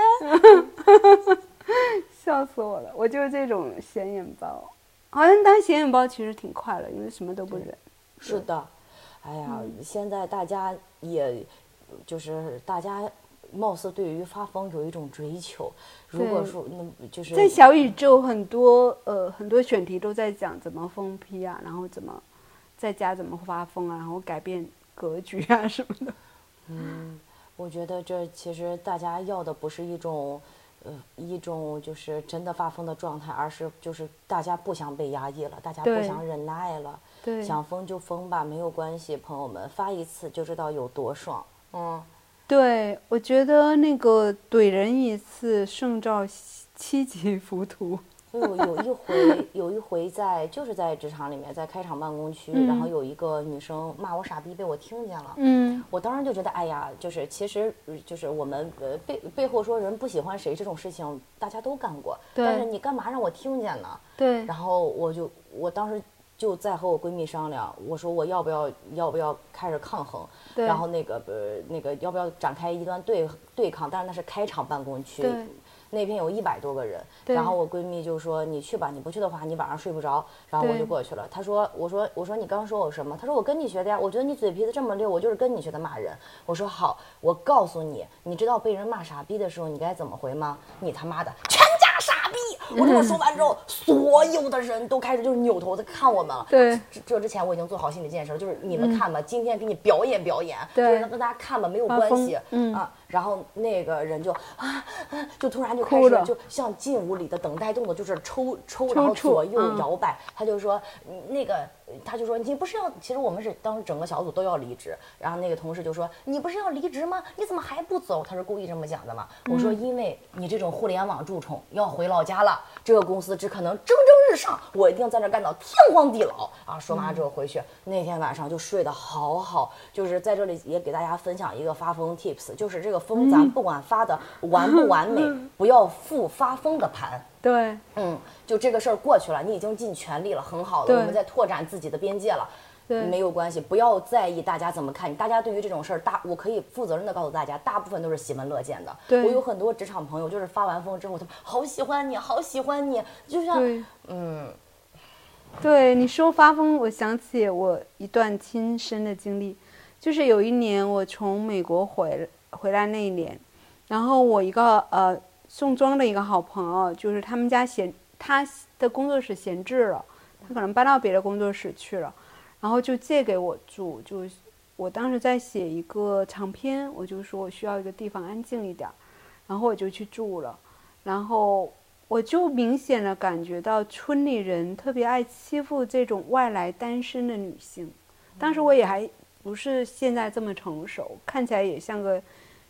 笑死我了！我就是这种显眼包，好像当显眼包其实挺快乐，因为什么都不忍。是的，哎呀，现在大家也，就是大家貌似对于发疯有一种追求。如果说那就是在小宇宙，很多呃很多选题都在讲怎么疯批啊，然后怎么在家怎么发疯啊，然后改变格局啊什么的。嗯我觉得这其实大家要的不是一种，呃，一种就是真的发疯的状态，而是就是大家不想被压抑了，大家不想忍耐了，对，想封就封吧，没有关系，朋友们发一次就知道有多爽。嗯，对，我觉得那个怼人一次胜造七七级浮屠。所以我有一回，有一回在就是在职场里面，在开场办公区，然后有一个女生骂我傻逼，被我听见了。嗯，我当时就觉得，哎呀，就是其实呃就是我们呃背背后说人不喜欢谁这种事情，大家都干过，对但是你干嘛让我听见呢？对，然后我就我当时就在和我闺蜜商量，我说我要不要要不要开始抗衡，然后那个呃那个要不要展开一段对对抗？但是那是开场办公区。那边有一百多个人，然后我闺蜜就说：“你去吧，你不去的话，你晚上睡不着。”然后我就过去了。她说：“我说我说你刚说我什么？”她说：“我跟你学的呀，我觉得你嘴皮子这么溜，我就是跟你学的骂人。”我说：“好，我告诉你，你知道被人骂傻逼的时候你该怎么回吗？你他妈的全家傻逼！”我这么说完之后，所有的人都开始就是扭头在看我们了。对。这这之前我已经做好心理建设了，就是你们看吧，今天给你表演表演，对。就是让大家看吧，没有关系，嗯。啊。然后那个人就啊啊，就突然就开始就像进屋里的等待动作，就是抽抽，然后左右嗯摇摆。他就说嗯那个，他就说你不是要，其实我们是当时整个小组都要离职，然后那个同事就说你不是要离职吗？你怎么还不走？他是故意这么讲的嘛？我说因为你这种互联网蛀虫要回老家了，这个公司只可能蒸蒸日上，我一定在这干到天荒地老啊！说完之后回去，那天晚上就睡得好好，就是在这里也给大家分享一个发疯 tips，就是这个疯咱不管发的完不完美，不要复发疯的盘。对，嗯，就这个事儿过去了，你已经尽全力了，很好了，我们在拓展自己的边界了。对没有关系，不要在意大家怎么看你。大家对于这种事儿，大我可以负责任的告诉大家，大部分都是喜闻乐见的。对我有很多职场朋友，就是发完疯之后，他们好喜欢你，好喜欢你，就像，嗯，对你说发疯，我想起我一段亲身的经历，就是有一年我从美国回回来那一年，然后我一个呃宋庄的一个好朋友，就是他们家闲他的工作室闲置了，他可能搬到别的工作室去了，然后就借给我住，就我当时在写一个长篇，我就说我需要一个地方安静一点，然后我就去住了，然后我就明显的感觉到村里人特别爱欺负这种外来单身的女性。当时我也还不是现在这么成熟，看起来也像个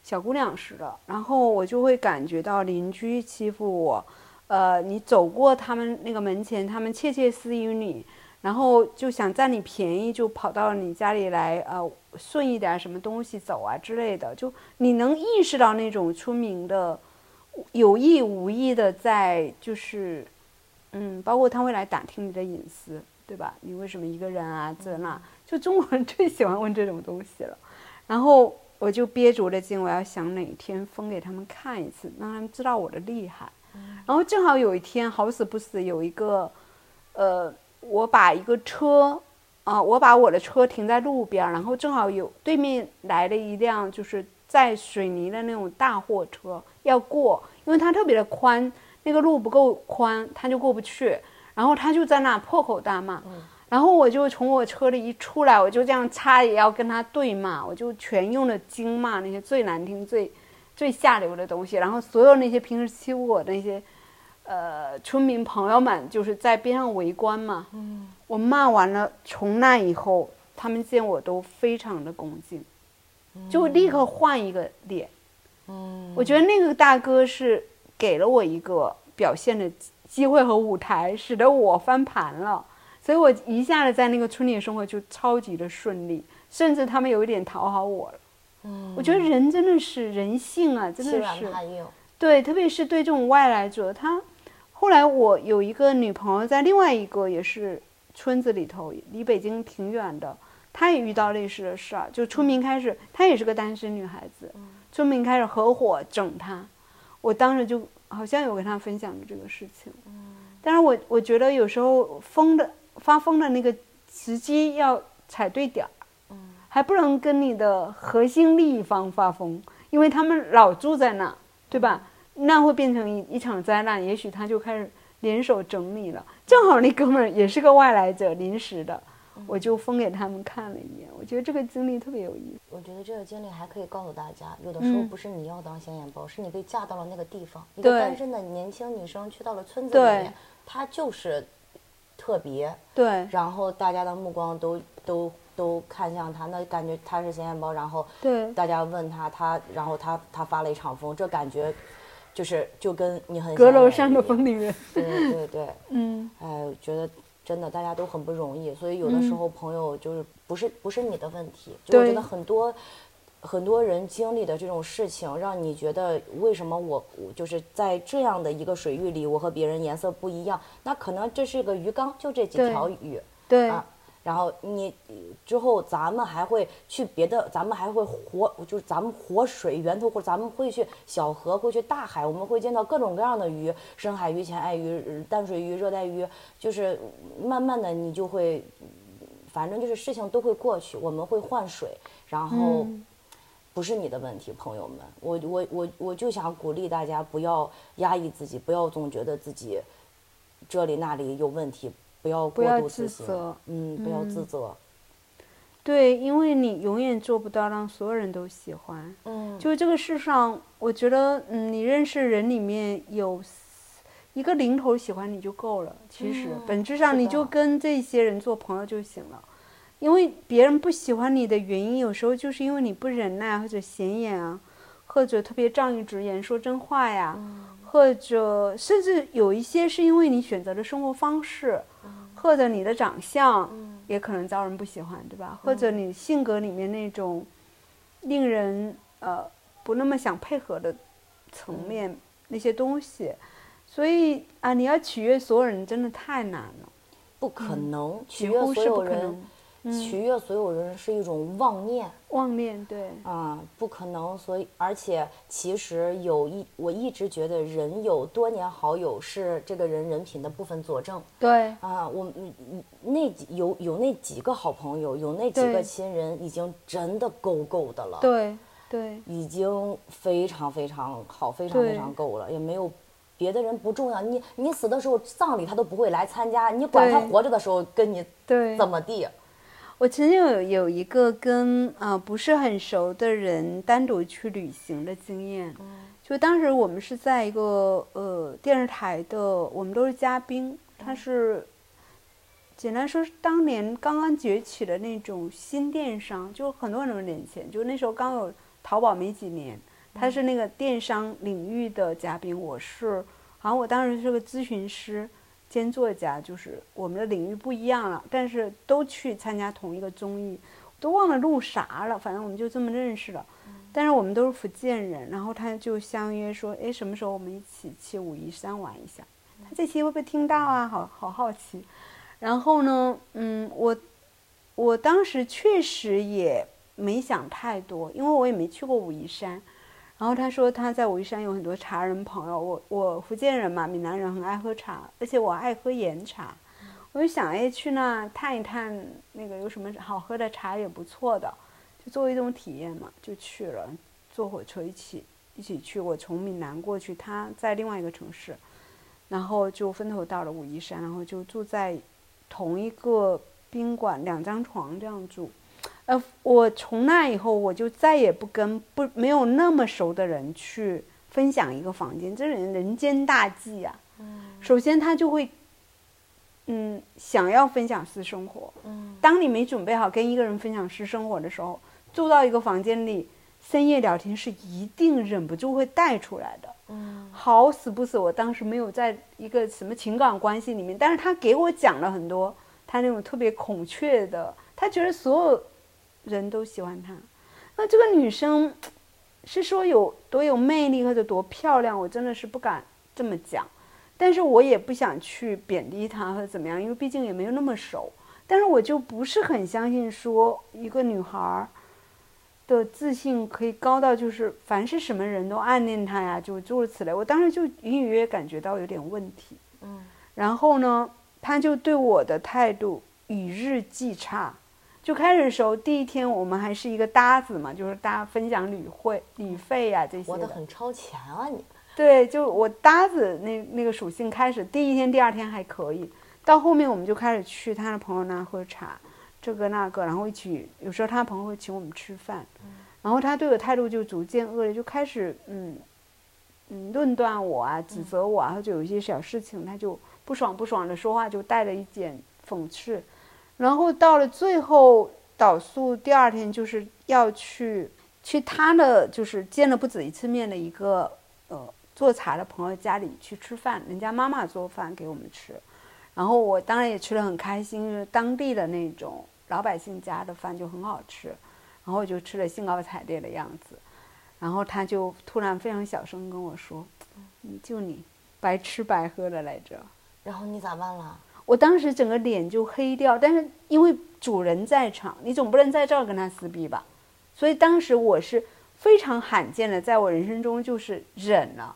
小姑娘似的。然后我就会感觉到邻居欺负我，呃，你走过他们那个门前，他们窃窃私语你，然后就想占你便宜，就跑到你家里来，呃，顺一点什么东西走啊之类的。就你能意识到那种村民的有意无意的在就是，嗯，包括他会来打听你的隐私，对吧？你为什么一个人啊？这那，就中国人最喜欢问这种东西了。然后我就憋足了劲，我要想哪天封给他们看一次，让他们知道我的厉害。然后正好有一天，好死不死有一个，呃，我把一个车，啊、我把我的车停在路边，然后正好有对面来了一辆就是载水泥的那种大货车要过，因为它特别的宽，那个路不够宽，它就过不去，然后他就在那破口大骂。然后我就从我车里一出来，我就这样差也要跟他对骂，我就全用了京骂那些最难听、最最下流的东西。然后所有那些平时欺负我的那些，呃，村民朋友们就是在边上围观嘛。嗯，我骂完了，从那以后，他们见我都非常的恭敬，就立刻换一个脸。嗯，我觉得那个大哥是给了我一个表现的机会和舞台，使得我翻盘了，所以我一下子在那个村里生活就超级的顺利，甚至他们有一点讨好我了。嗯，我觉得人真的是人性啊，真的是。对，特别是对这种外来者，他。后来我有一个女朋友，在另外一个也是村子里头，离北京挺远的，她也遇到类似的事儿，就村民开始，她也是个单身女孩子，村民开始合伙整她，我当时就好像有跟她分享过这个事情，但是我我觉得有时候疯的发疯的那个时机要踩对点儿，还不能跟你的核心利益方发疯，因为他们老住在那，对吧？那会变成一一场灾难，也许他就开始联手整你了。正好那哥们儿也是个外来者，临时的，我就封给他们看了一眼。我觉得这个经历特别有意思。我觉得这个经历还可以告诉大家，有的时候不是你要当显眼包，是你被嫁到了那个地方。一个单身的年轻女生去到了村子里面，她就是特别。对。然后大家的目光都都都看向他，那感觉他是显眼包。然后对大家问他，他然后他他发了一场疯，这感觉。就是就跟你很阁楼上的风铃人，对对对，嗯，哎，觉得真的大家都很不容易，所以有的时候朋友就是不是不是你的问题，就我觉得很多很多人经历的这种事情，让你觉得为什么我就是在这样的一个水域里，我和别人颜色不一样？那可能这是个鱼缸，就这几条鱼，对啊。然后你之后，咱们还会去别的，咱们还会活，就是咱们活水源头，或者咱们会去小河，会去大海，我们会见到各种各样的鱼，深海鱼、浅海鱼、淡水鱼、热带鱼，就是慢慢的你就会，反正就是事情都会过去，我们会换水，然后不是你的问题，朋友们，我我我我就想鼓励大家不要压抑自己，不要总觉得自己这里那里有问题。不要过度自责，嗯，不要自责。对，因为你永远做不到让所有人都喜欢。嗯，就这个世上，我觉得，嗯，你认识人里面有一个零头喜欢你就够了。其实本质上，你就跟这些人做朋友就行了。因为别人不喜欢你的原因，有时候就是因为你不忍耐，或者显眼啊，或者特别仗义直言说真话呀。或者甚至有一些是因为你选择的生活方式，或者你的长相，也可能遭人不喜欢，对吧？或者你性格里面那种令人呃不那么想配合的层面那些东西，所以啊，你要取悦所有人真的太难了，不可能取悦所有人。取悦所有人是一种妄念，妄念对啊，不可能。所以，而且其实有一，我一直觉得人有多年好友是这个人人品的部分佐证。对啊，我那几有有那几个好朋友，有那几个亲人，已经真的够够的了。对对，已经非常非常好，非常非常够了，也没有别的人不重要。你你死的时候葬礼他都不会来参加，你管他活着的时候跟你怎么地。我曾经有有一个跟啊不是很熟的人单独去旅行的经验，就当时我们是在一个呃电视台的，我们都是嘉宾，他是简单说，是当年刚刚崛起的那种新电商，就很多很多年前，就那时候刚有淘宝没几年，他是那个电商领域的嘉宾，我是好像我当时是个咨询师。兼作家就是我们的领域不一样了，但是都去参加同一个综艺，都忘了录啥了，反正我们就这么认识了。但是我们都是福建人，然后他就相约说：“哎，什么时候我们一起去武夷山玩一下？”他这期会不会听到啊？好好好奇。然后呢，嗯，我我当时确实也没想太多，因为我也没去过武夷山。然后他说他在武夷山有很多茶人朋友，我我福建人嘛，闽南人很爱喝茶，而且我爱喝岩茶，我就想哎去那探一探那个有什么好喝的茶也不错的，就作为一种体验嘛，就去了，坐火车一起一起去，我从闽南过去，他在另外一个城市，然后就分头到了武夷山，然后就住在同一个宾馆，两张床这样住。呃，我从那以后，我就再也不跟不没有那么熟的人去分享一个房间，这人人间大忌啊！首先他就会，嗯，想要分享私生活。嗯，当你没准备好跟一个人分享私生活的时候，住到一个房间里，深夜聊天是一定忍不住会带出来的。嗯，好死不死，我当时没有在一个什么情感关系里面，但是他给我讲了很多他那种特别孔雀的，他觉得所有人都喜欢她。那这个女生是说有多有魅力或者多漂亮，我真的是不敢这么讲。但是我也不想去贬低她或者怎么样，因为毕竟也没有那么熟。但是我就不是很相信说一个女孩儿的自信可以高到就是凡是什么人都暗恋她呀，就诸如此类。我当时就隐隐约约感觉到有点问题。嗯，然后呢，他就对我的态度与日俱差。就开始的时候，第一天我们还是一个搭子嘛，就是大家分享旅会、旅费呀、这些的。活得很超前啊你。对，就我搭子那那个属性开始，第一天、第二天还可以，到后面我们就开始去他的朋友那喝茶，这个那个，然后一起，有时候他朋友会请我们吃饭，然后他对我态度就逐渐恶劣，就开始嗯嗯论断我啊，指责我啊，或者有一些小事情他就不爽不爽的说话，就带了一点讽刺，然后到了最后导数第二天就是要去去他的就是见了不止一次面的一个呃。做茶的朋友家里去吃饭，人家妈妈做饭给我们吃，然后我当然也吃的很开心，因为当地的那种老百姓家的饭就很好吃，然后就吃的兴高采烈的样子，然后他就突然非常小声跟我说：“就你白吃白喝的来着。”然后你咋办了？我当时整个脸就黑掉，但是因为主人在场，你总不能在这儿跟他撕逼吧，所以当时我是非常罕见的，在我人生中就是忍了。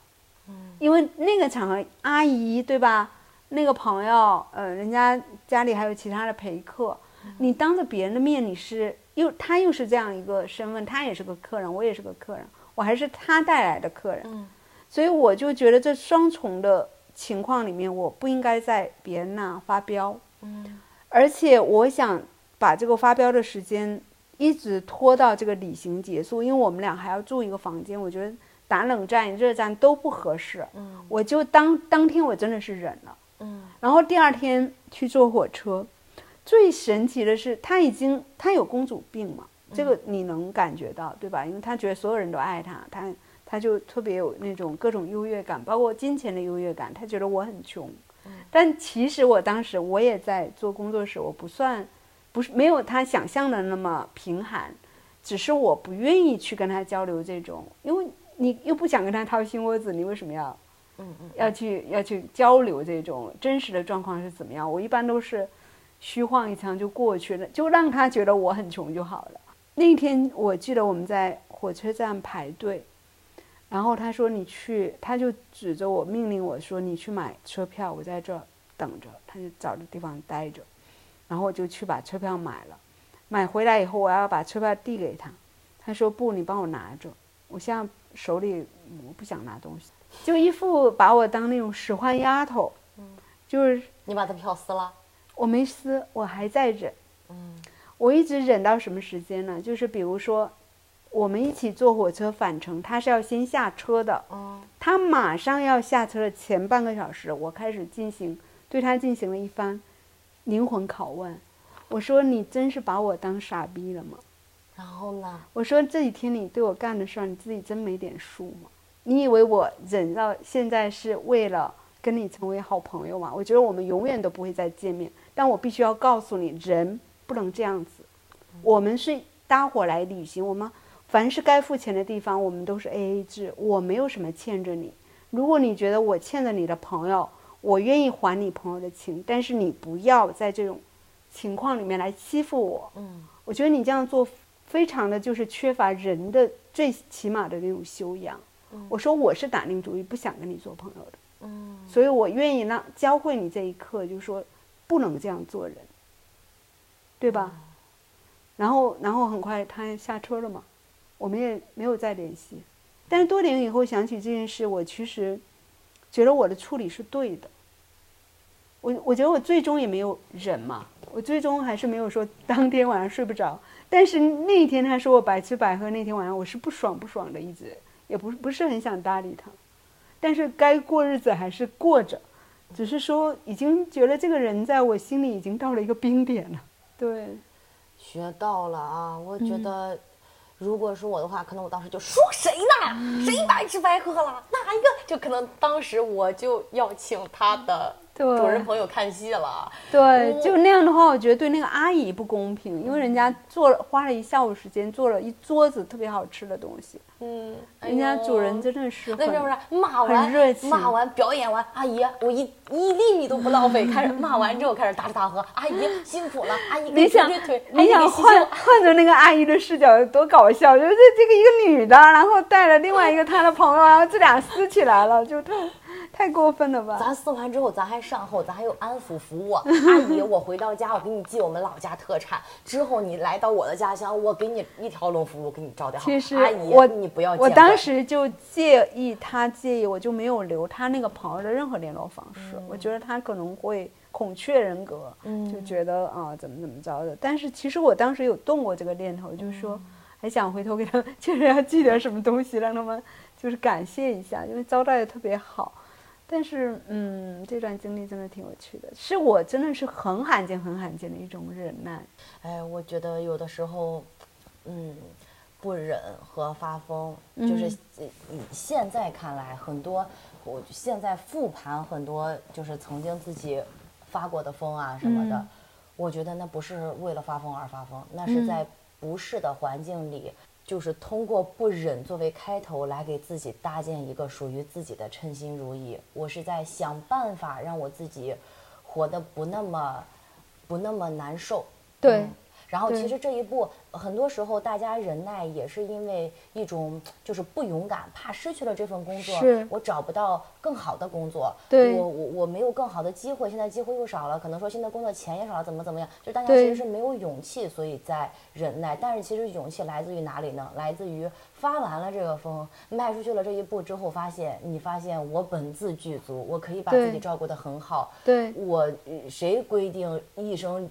因为那个场合，阿姨对吧？那个朋友，呃，人家家里还有其他的陪客，你当着别人的面，你是又他又是这样一个身份，他也是个客人，我也是个客人，我还是他带来的客人，所以我就觉得这双重的情况里面，我不应该在别人那发飙，而且我想把这个发飙的时间一直拖到这个旅行结束，因为我们俩还要住一个房间，我觉得。打冷战、热战都不合适，嗯，我就当当天我真的是忍了，嗯，然后第二天去坐火车，最神奇的是他已经他有公主病嘛，这个你能感觉到对吧？因为他觉得所有人都爱他，他他就特别有那种各种优越感，包括金钱的优越感，他觉得我很穷，但其实我当时我也在做工作室，我不算不是没有他想象的那么贫寒，只是我不愿意去跟他交流这种，因为。你又不想跟他掏心窝子，你为什么要，嗯嗯，要去要去交流这种真实的状况是怎么样？我一般都是虚晃一枪就过去了，就让他觉得我很穷就好了。那天我记得我们在火车站排队，然后他说你去，他就指着我命令我说你去买车票，我在这儿等着，他就找个地方待着，然后我就去把车票买了，买回来以后我要把车票递给他，他说不，你帮我拿着，我现在。手里我不想拿东西，就一副把我当那种使唤丫头，嗯，就是你把他票撕了，我没撕，我还在忍，嗯，我一直忍到什么时间呢？就是比如说，我们一起坐火车返程，他是要先下车的，哦，他马上要下车的前半个小时，我开始进行对他进行了一番灵魂拷问，我说你真是把我当傻逼了吗？然后呢？我说这几天你对我干的事儿，你自己真没点数吗？你以为我忍到现在是为了跟你成为好朋友吗？我觉得我们永远都不会再见面，但我必须要告诉你，人不能这样子。我们是搭伙来旅行，我们凡是该付钱的地方，我们都是 A A 制。我没有什么欠着你。如果你觉得我欠着你的朋友，我愿意还你朋友的情，但是你不要在这种情况里面来欺负我。嗯，我觉得你这样做。非常的就是缺乏人的最起码的那种修养。我说我是打定主意不想跟你做朋友的，嗯，所以我愿意让教会你这一课，就是说不能这样做人，对吧？然后，然后很快他下车了嘛，我们也没有再联系。但是多年以后想起这件事，我其实觉得我的处理是对的。我我觉得我最终也没有忍嘛，我最终还是没有说 当天晚上睡不着。但是那一天他说我白吃白喝，那天晚上我是不爽不爽的，一直也不不是很想搭理他，但是该过日子还是过着，只是说已经觉得这个人在我心里已经到了一个冰点了。对，学到了啊！我嗯觉得，如果是我的话，可能我当时就说谁呢？谁白吃白喝了？哪一个？就可能当时我就要请他的对主人朋友看戏了。对，就那样的话，我觉得对那个阿姨不公平，因为人家做了花了一下午时间做了一桌子特别好吃的东西，嗯，人家主人真的是那是不是骂很完热情骂完表演完，阿姨，我一一粒米都不浪费，开始骂完之后开始大吃大喝，阿姨辛苦了，阿姨给你想捶捶腿，你想换换着那个阿姨的视角有多搞笑？就是这个一个女的，然后带了另外一个她的朋友，然后这俩撕起来了，就太太过分了吧？咱撕完之后，咱还善后，咱还有安抚服务。阿姨，我回到家，我给你寄我们老家特产。之后你来到我的家乡，我给你一条龙服务，给你招待好。其实阿姨，我你不要我当时就介意他介意，我就没有留他那个朋友的任何联络方式。我觉得他可能会孔雀人格，就觉得啊怎么怎么着的。但是其实我当时有动过这个念头，就是说还想回头给他 确实要寄点什么东西，让他们就是感谢一下，因为招待的特别好。但是，嗯，这段经历真的挺有趣的，是我真的是很罕见、很罕见的一种忍耐。哎，我觉得有的时候，嗯，不忍和发疯，就是嗯以现在看来，很多我现在复盘很多，就是曾经自己发过的疯啊什么的，嗯我觉得那不是为了发疯而发疯，那是嗯在不适的环境里。就是通过不忍作为开头来给自己搭建一个属于自己的称心如意。我是在想办法让我自己活得不那么不那么难受。对嗯然后其实这一步，很多时候大家忍耐也是因为一种就是不勇敢，怕失去了这份工作，我找不到更好的工作，对。我我我没有更好的机会，现在机会又少了，可能说现在工作钱也少了，怎么怎么样，就大家其实是没有勇气，所以在忍耐。但是其实勇气来自于哪里呢？来自于发完了这个疯，迈出去了这一步之后，发现你发现我本自具足，我可以把自己照顾得很好，对。我呃谁规定一生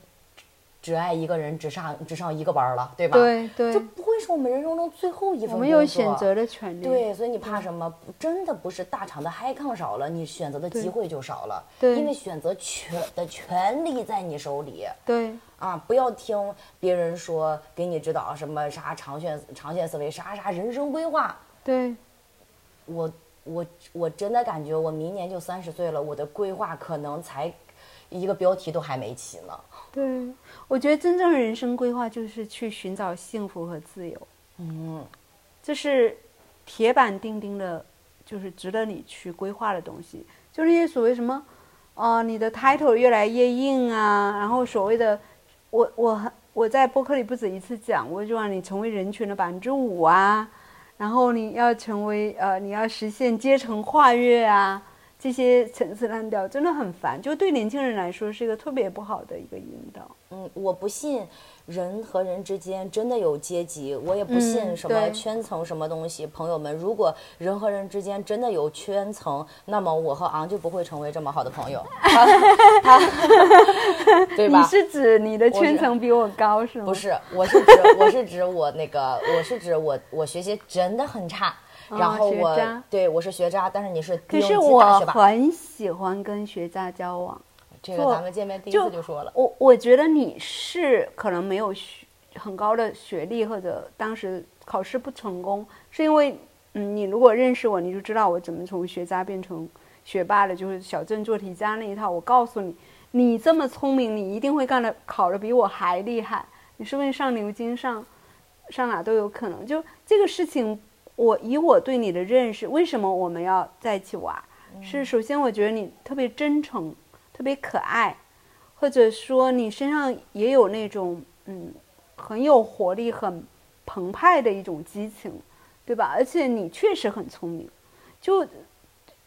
只爱一个人，只上只上一个班了，对吧？对对这，不会是我们人生中最后一份我们有工作选择的权利。对，所以你怕什么？真的不是大厂的嗨抗少了，你选择的机会就少了。对因为选择权的权利在你手里对啊！不要听别人说给你指导什么啥长线长线思维，啥啥人生规划。对我我我真的感觉我明年就三十岁了，我的规划可能才一个标题都还没起呢。对，我觉得真正人生规划就是去寻找幸福和自由，嗯，这是铁板钉钉的，就是值得你去规划的东西。就那些所谓什么，呃，你的 title 越来越硬啊，然后所谓的，我我我在播客里不止一次讲过，就让你成为人群的百分之五啊，然后你要成为呃，你要实现阶层跨越啊。这些陈词滥调真的很烦，就对年轻人来说是一个特别不好的一个引导。嗯，我不信人和人之间真的有阶级，我也不信嗯什么圈层什么东西。朋友们，如果人和人之间真的有圈层，那么我和昂就不会成为这么好的朋友，他他 对吧？你是指你的圈层比我高是吗？不，是，我是指我是指我那个，我是指我我学习真的很差，然后我对我是学渣，但是你是可是我很喜欢跟学渣交往。这个咱们见面第一次就说了，我我觉得你是可能没有学很高的学历，或者当时考试不成功，是因为嗯，你如果认识我，你就知道我怎么从学渣变成学霸的，就是小镇做题家那一套。我告诉你，你这么聪明，你一定会干的考的比我还厉害，你说不定上牛津上上哪都有可能。就这个事情，我以我对你的认识，为什么我们要在一起玩？是首先我觉得你特别真诚，特别可爱，或者说你身上也有那种嗯很有活力、很澎湃的一种激情，对吧？而且你确实很聪明，就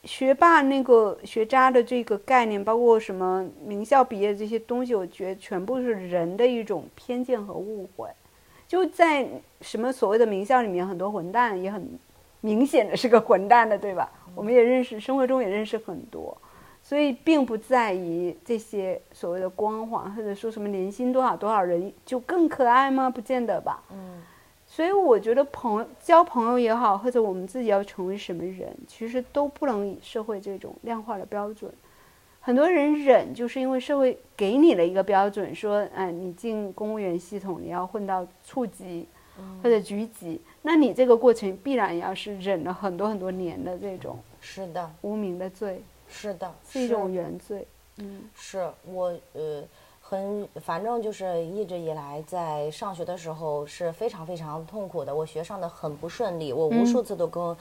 学霸那个学渣的这个概念，包括什么名校毕业这些东西，我觉得全部是人的一种偏见和误会。就在什么所谓的名校里面，很多混蛋也很明显的是个混蛋的，对吧？我们也认识，生活中也认识很多。所以并不在于这些所谓的光环，或者说什么年薪多少多少人就更可爱吗？不见得吧。嗯。所以我觉得朋友交朋友也好，或者我们自己要成为什么人，其实都不能以社会这种量化的标准。很多人忍，就是因为社会给你了一个标准，说，哎，你进公务员系统，你要混到处级或者局级，那你这个过程必然要是忍了很多很多年的这种是的，无名的罪，是的，是一种原罪。嗯，是我呃。很，反正就是一直以来在上学的时候是非常非常痛苦的，我学上的很不顺利，我无数次都跟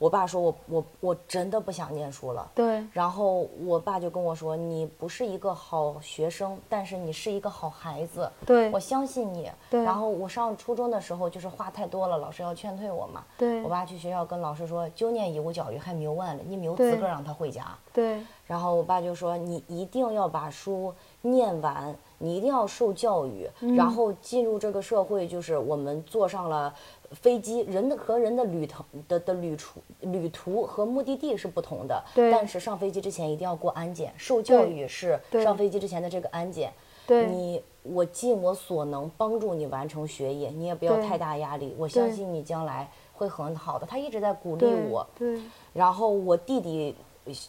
我爸说，我我我真的不想念书了。对。然后我爸就跟我说，你不是一个好学生，但是你是一个好孩子。对。我相信你。对。然后我上初中的时候就是话太多了，老师要劝退我嘛。对。我爸去学校跟老师说，就念义务教育还没有完了，你没有资格让他回家。对。然后我爸就说，你一定要把书。念完，你一定要受教育，然后进入这个社会，就是我们坐上了飞机，人的和人的旅程的的旅途旅途和目的地是不同的。但是上飞机之前一定要过安检，受教育是上飞机之前的这个安检。你我尽我所能帮助你完成学业，你也不要太大压力。我相信你将来会很好的。他一直在鼓励我。对。然后我弟弟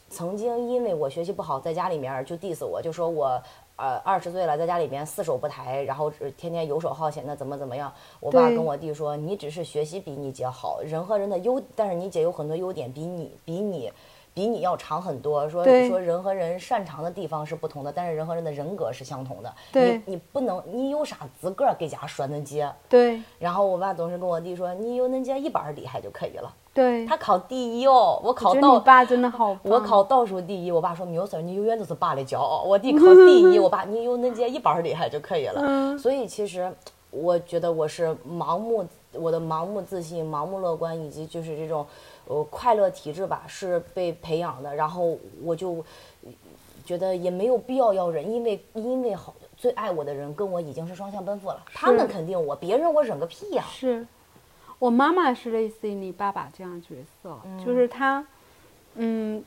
曾经因为我学习不好，在家里面就 diss 我，就说我。呃，二十岁了，在家里边四手不抬，然后天天游手好闲的，怎么怎么样？我爸跟我弟说，你只是学习比你姐好，人和人的优，但是你姐有很多优点，比你比你比你要长很多。说说人和人擅长的地方是不同的，但是人和人的人格是相同的。你你不能，你有啥资格给家说恁姐？对。然后我爸总是跟我弟说，你有恁姐一半厉害就可以了。对他考第一哦，我考倒，你爸真的好我考倒数第一，我爸说没有事儿，你永远都是爸的骄傲。我弟考第一，我爸你有恁姐一半厉害就可以了。所以其实我觉得我是盲目，我的盲目自信、盲目乐观，以及就是这种呃快乐体质吧，是被培养的。然后我就觉得也没有必要要忍，因为因为好最爱我的人跟我已经是双向奔赴了，他们肯定我，别人我忍个屁呀。是。我妈妈是类似于你爸爸这样角色，就是她，嗯，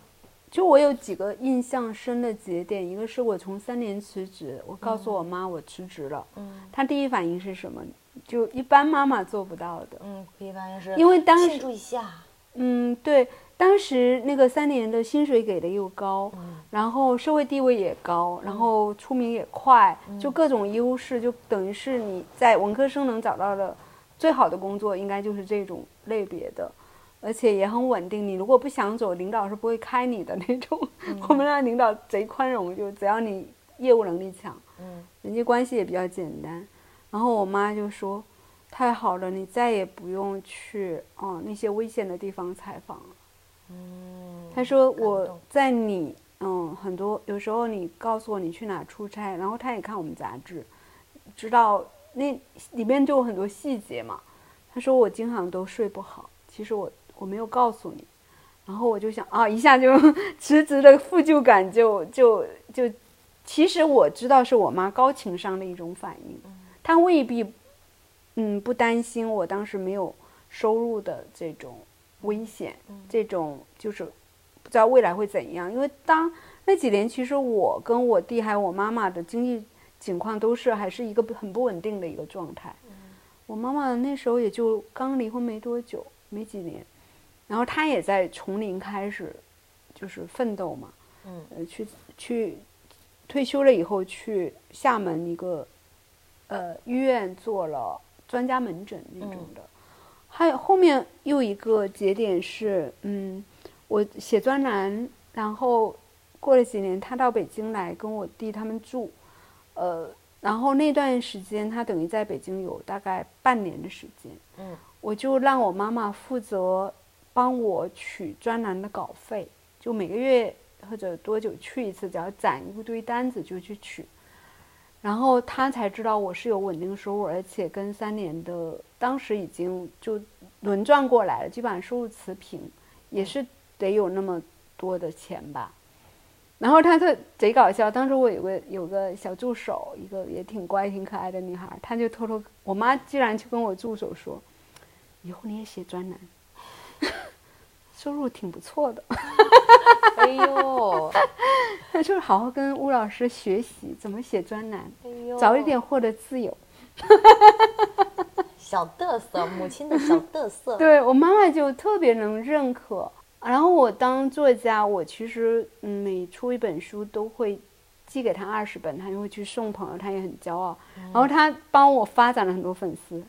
就我有几个印象深的节点，一个是我从三年辞职，我告诉我妈我辞职了，嗯，她第一反应是什么？就一般妈妈做不到的，嗯，第一反应是因为当时庆祝一下，嗯，对，当时那个三年的薪水给的又高，然后社会地位也高，然后出名也快，就各种优势，就等于是你在文科生能找到的。最好的工作应该就是这种类别的，而且也很稳定。你如果不想走，领导是不会开你的那种。我们那领导贼宽容，就只要你业务能力强，嗯，人际关系也比较简单。然后我妈就说：“太好了，你再也不用去哦那些危险的地方采访了。”嗯，她说我在你嗯很多有时候你告诉我你去哪出差，然后她也看我们杂志，知道。那里面就有很多细节嘛，他说我经常都睡不好，其实我我没有告诉你，然后我就想啊，一下就 辞职的负疚感就就就，其实我知道是我妈高情商的一种反应，她未必嗯不担心我当时没有收入的这种危险，这种就是不知道未来会怎样，因为当那几年其实我跟我弟还有我妈妈的经济。情况都是还是一个很不稳定的一个状态。我妈妈那时候也就刚离婚没多久，没几年，然后她也在从零开始，就是奋斗嘛。嗯，呃，去去退休了以后去厦门一个呃医院做了专家门诊那种的。还有后面又一个节点是，嗯，我写专栏，然后过了几年，她到北京来跟我弟他们住。呃，然后那段时间他等于在北京有大概半年的时间，嗯，我就让我妈妈负责帮我取专栏的稿费，就每个月或者多久去一次，只要攒一堆单子就去取，然后他才知道我是有稳定收入，而且跟三年的当时已经就轮转过来了，基本上收入持平，也是得有那么多的钱吧。然后他特贼搞笑，当时我有个有个小助手，一个也挺乖挺可爱的女孩，她就偷偷，我妈居然去跟我助手说，以后你也写专栏，收入挺不错的。哎呦，她就是好好跟吴老师学习怎么写专栏，哎早一点获得自由。小嘚瑟，母亲的小嘚瑟。对我妈妈就特别能认可。然后我当作家，我其实嗯每出一本书都会寄给他二十本，他就会去送朋友，他也很骄傲。然后他帮我发展了很多粉丝，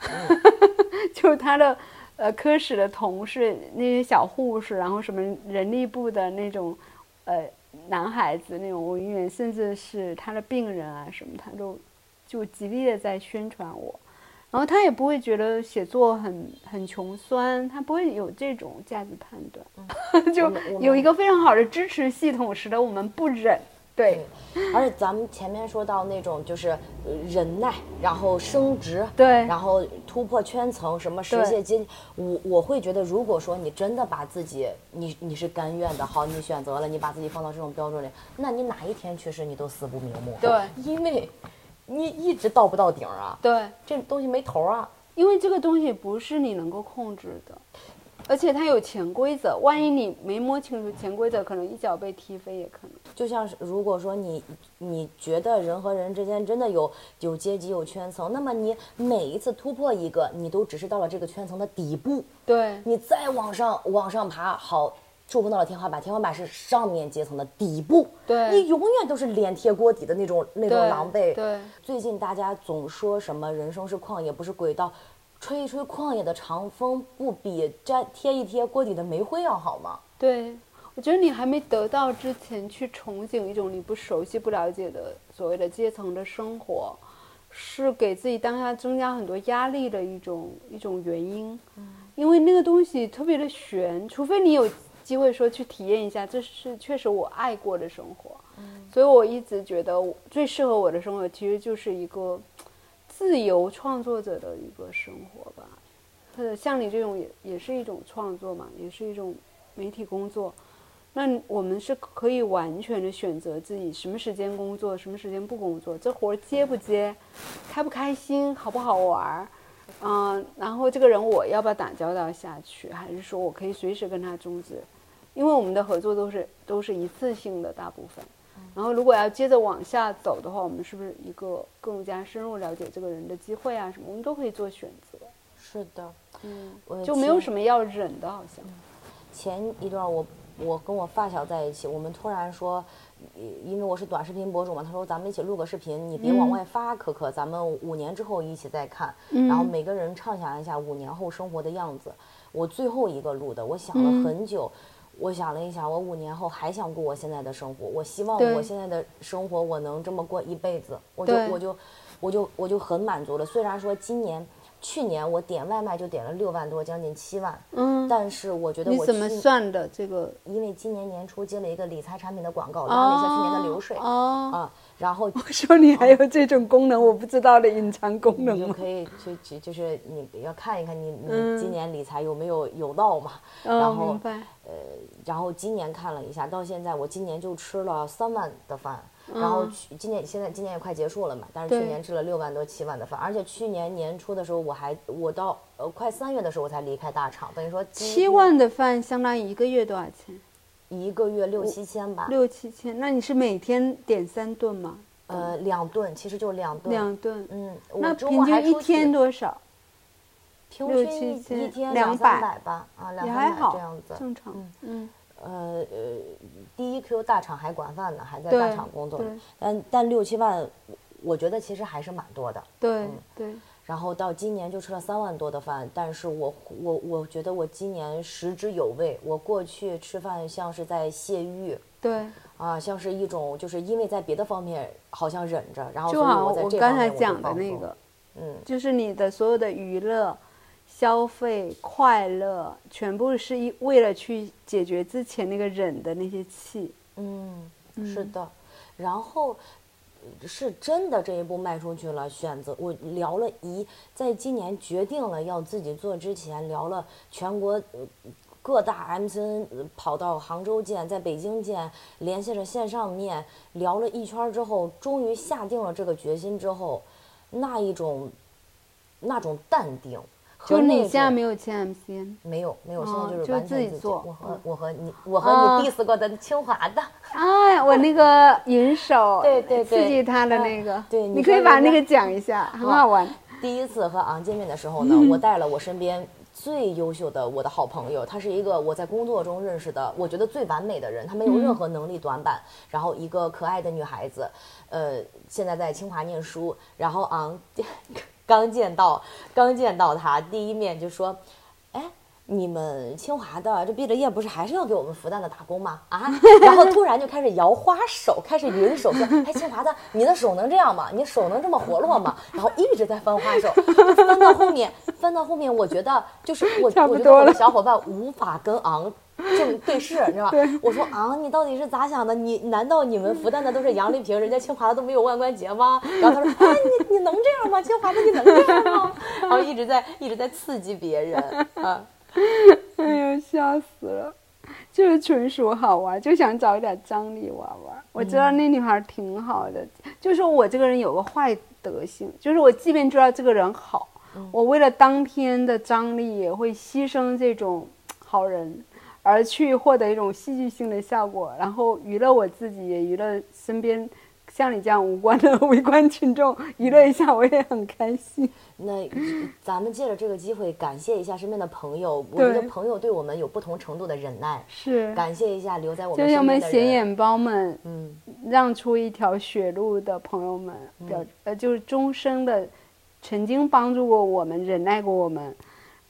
就是他的呃科室的同事，那些小护士，然后什么人力部的那种呃男孩子那种文员，甚至是他的病人啊什么，他都就极力的在宣传我。然后他也不会觉得写作很很穷酸，他不会有这种价值判断，就有一个非常好的支持系统，使得我们不忍。对而且咱们前面说到那种就是呃忍耐，然后升职，对然后突破圈层，什么实现阶级，我我会觉得，如果说你真的把自己，你你是甘愿的，好，你选择了，你把自己放到这种标准里，那你哪一天去世你都死不瞑目。对，因为你一直到不到顶啊，对，这东西没头啊。因为这个东西不是你能够控制的，而且它有潜规则，万一你没摸清楚潜规则，可能一脚被踢飞也可能。就像是如果说你你觉得人和人之间真的有有阶级有圈层，那么你每一次突破一个，你都只是到了这个圈层的底部，对你再往上往上爬，好。触碰到了天花板，天花板是上面阶层的底部，对你永远都是脸贴锅底的那种那种狼狈。对最近大家总说什么人生是旷野，不是轨道，吹一吹旷野的长风，不比粘贴一贴锅底的煤灰要好吗？对，我觉得你还没得到之前，去憧憬一种你不熟悉、不了解的所谓的阶层的生活，是给自己当下增加很多压力的一种一种原因。嗯因为那个东西特别的悬，除非你有机会说去体验一下，这是确实我爱过的生活。所以我一直觉得我最适合我的生活，其实就是一个自由创作者的一个生活吧。或者像你这种也也是一种创作嘛，也是一种媒体工作。那我们是可以完全的选择自己什么时间工作，什么时间不工作，这活儿接不接，开不开心，好不好玩儿，嗯、然后这个人我要不要打交道下去，还是说我可以随时跟他终止？因为我们的合作都是都是一次性的大部分。然后如果要接着往下走的话，我们是不是一个更加深入了解这个人的机会啊什么，我们都可以做选择。是的，嗯我，就没有什么要忍的，好像。前一段我我跟我发小在一起，我们突然说，呃因为我是短视频博主嘛，他说咱们一起录个视频，你别往外发，可可，咱们五年之后一起再看，然后每个人畅想一下五年后生活的样子。我最后一个录的，我想了很久。我想了一想，我五年后还想过我现在的生活，我希望我现在的生活我能这么过一辈子，我就我就我就我就很满足了。虽然说今年去年我点外卖就点了六万多，将近七万，嗯，但是我觉得我你怎么算的这个？因为今年年初接了一个理财产品的广告，拉了一下去年的流水、哦，啊，然后 我说你还有这种功能，我不知道的隐藏功能吗？你就可以去去就是你要看一看你嗯你今年理财有没有有道嘛，哦，然后明白。然后今年看了一下，到现在我今年就吃了三万的饭，然后去今年现在今年也快结束了嘛，但是去年吃了六万多七万的饭，而且去年年初的时候我还我到呃快三月的时候我才离开大厂，等于说七万的饭相当于一个月多少钱？一个月六七千吧，六七千。那你是每天点三顿吗？呃两顿其实就两顿，两顿。嗯，那平均一天多少？六平均一天两两三百百吧，啊，两三百这样子。正常。嗯，呃呃，第一 Q 大厂还管饭呢，还在大厂工作呢，但但六七万，我觉得其实还是蛮多的。对对。然后到今年就吃了三万多的饭，但是我我我觉得我今年食之有味。我过去吃饭像是在泄欲对，啊，像是一种就是因为在别的方面好像忍着，然后就好像我刚才讲的那个，嗯，就是你的所有的娱乐、消费、快乐，全部是一为了去解决之前那个忍的那些气。嗯，是的，然后呃是真的这一步迈出去了，选择我聊了一，在今年决定了要自己做之前，聊了全国各大 MCN 跑到杭州见，在北京见，联系着线上面，聊了一圈之后，终于下定了这个决心之后，那一种那种淡定和就你现在没有签 MCN，没有没有，现在哦就是完全自己。做我和嗯我和你，我和啊你 diss 过的清华的。哎，我那个银手，对对对刺激他的那个，对你你可以把那个讲一下，很好玩。第一次和昂见面的时候呢，我带了我身边最优秀的我的好朋友，他是一个我在工作中认识的，我觉得最完美的人，他没有任何能力短板，然后一个可爱的女孩子，呃，现在在清华念书，然后啊，刚见到刚见到他第一面就说，哎。你们清华的这毕了业不是还是要给我们复旦的打工吗？啊，然后突然就开始摇花手，开始云手说：“哎，清华的，你的手能这样吗？你手能这么活络吗？”然后一直在翻花手，翻到后面，翻到后面，我觉得就是我，我觉得我的小伙伴无法跟昂正对视，你知道吧？我说啊，你到底是咋想的？你难道你们复旦的都是杨丽萍，人家清华的都没有腕关节吗？然后他说：“哎，你你能这样吗？清华的你能这样吗？” 然后一直在一直在刺激别人啊。哎呦，笑死了！就是纯属好玩，就想找一点张力玩玩。我知道那女孩挺好的，就是我这个人有个坏德性，就是我即便知道这个人好，我为了当天的张力也会牺牲这种好人，而去获得一种戏剧性的效果，然后娱乐我自己，也娱乐身边。像你这样无关的 围观群众娱乐一下，我也很开心。那咱们借着这个机会，感谢一下身边的朋友。我们的朋友对我们有不同程度的忍耐，是感谢一下留在我们。就像我们显眼包们，嗯，让出一条血路的朋友们，表呃，就是终生的，曾经帮助过我们、忍耐过我们，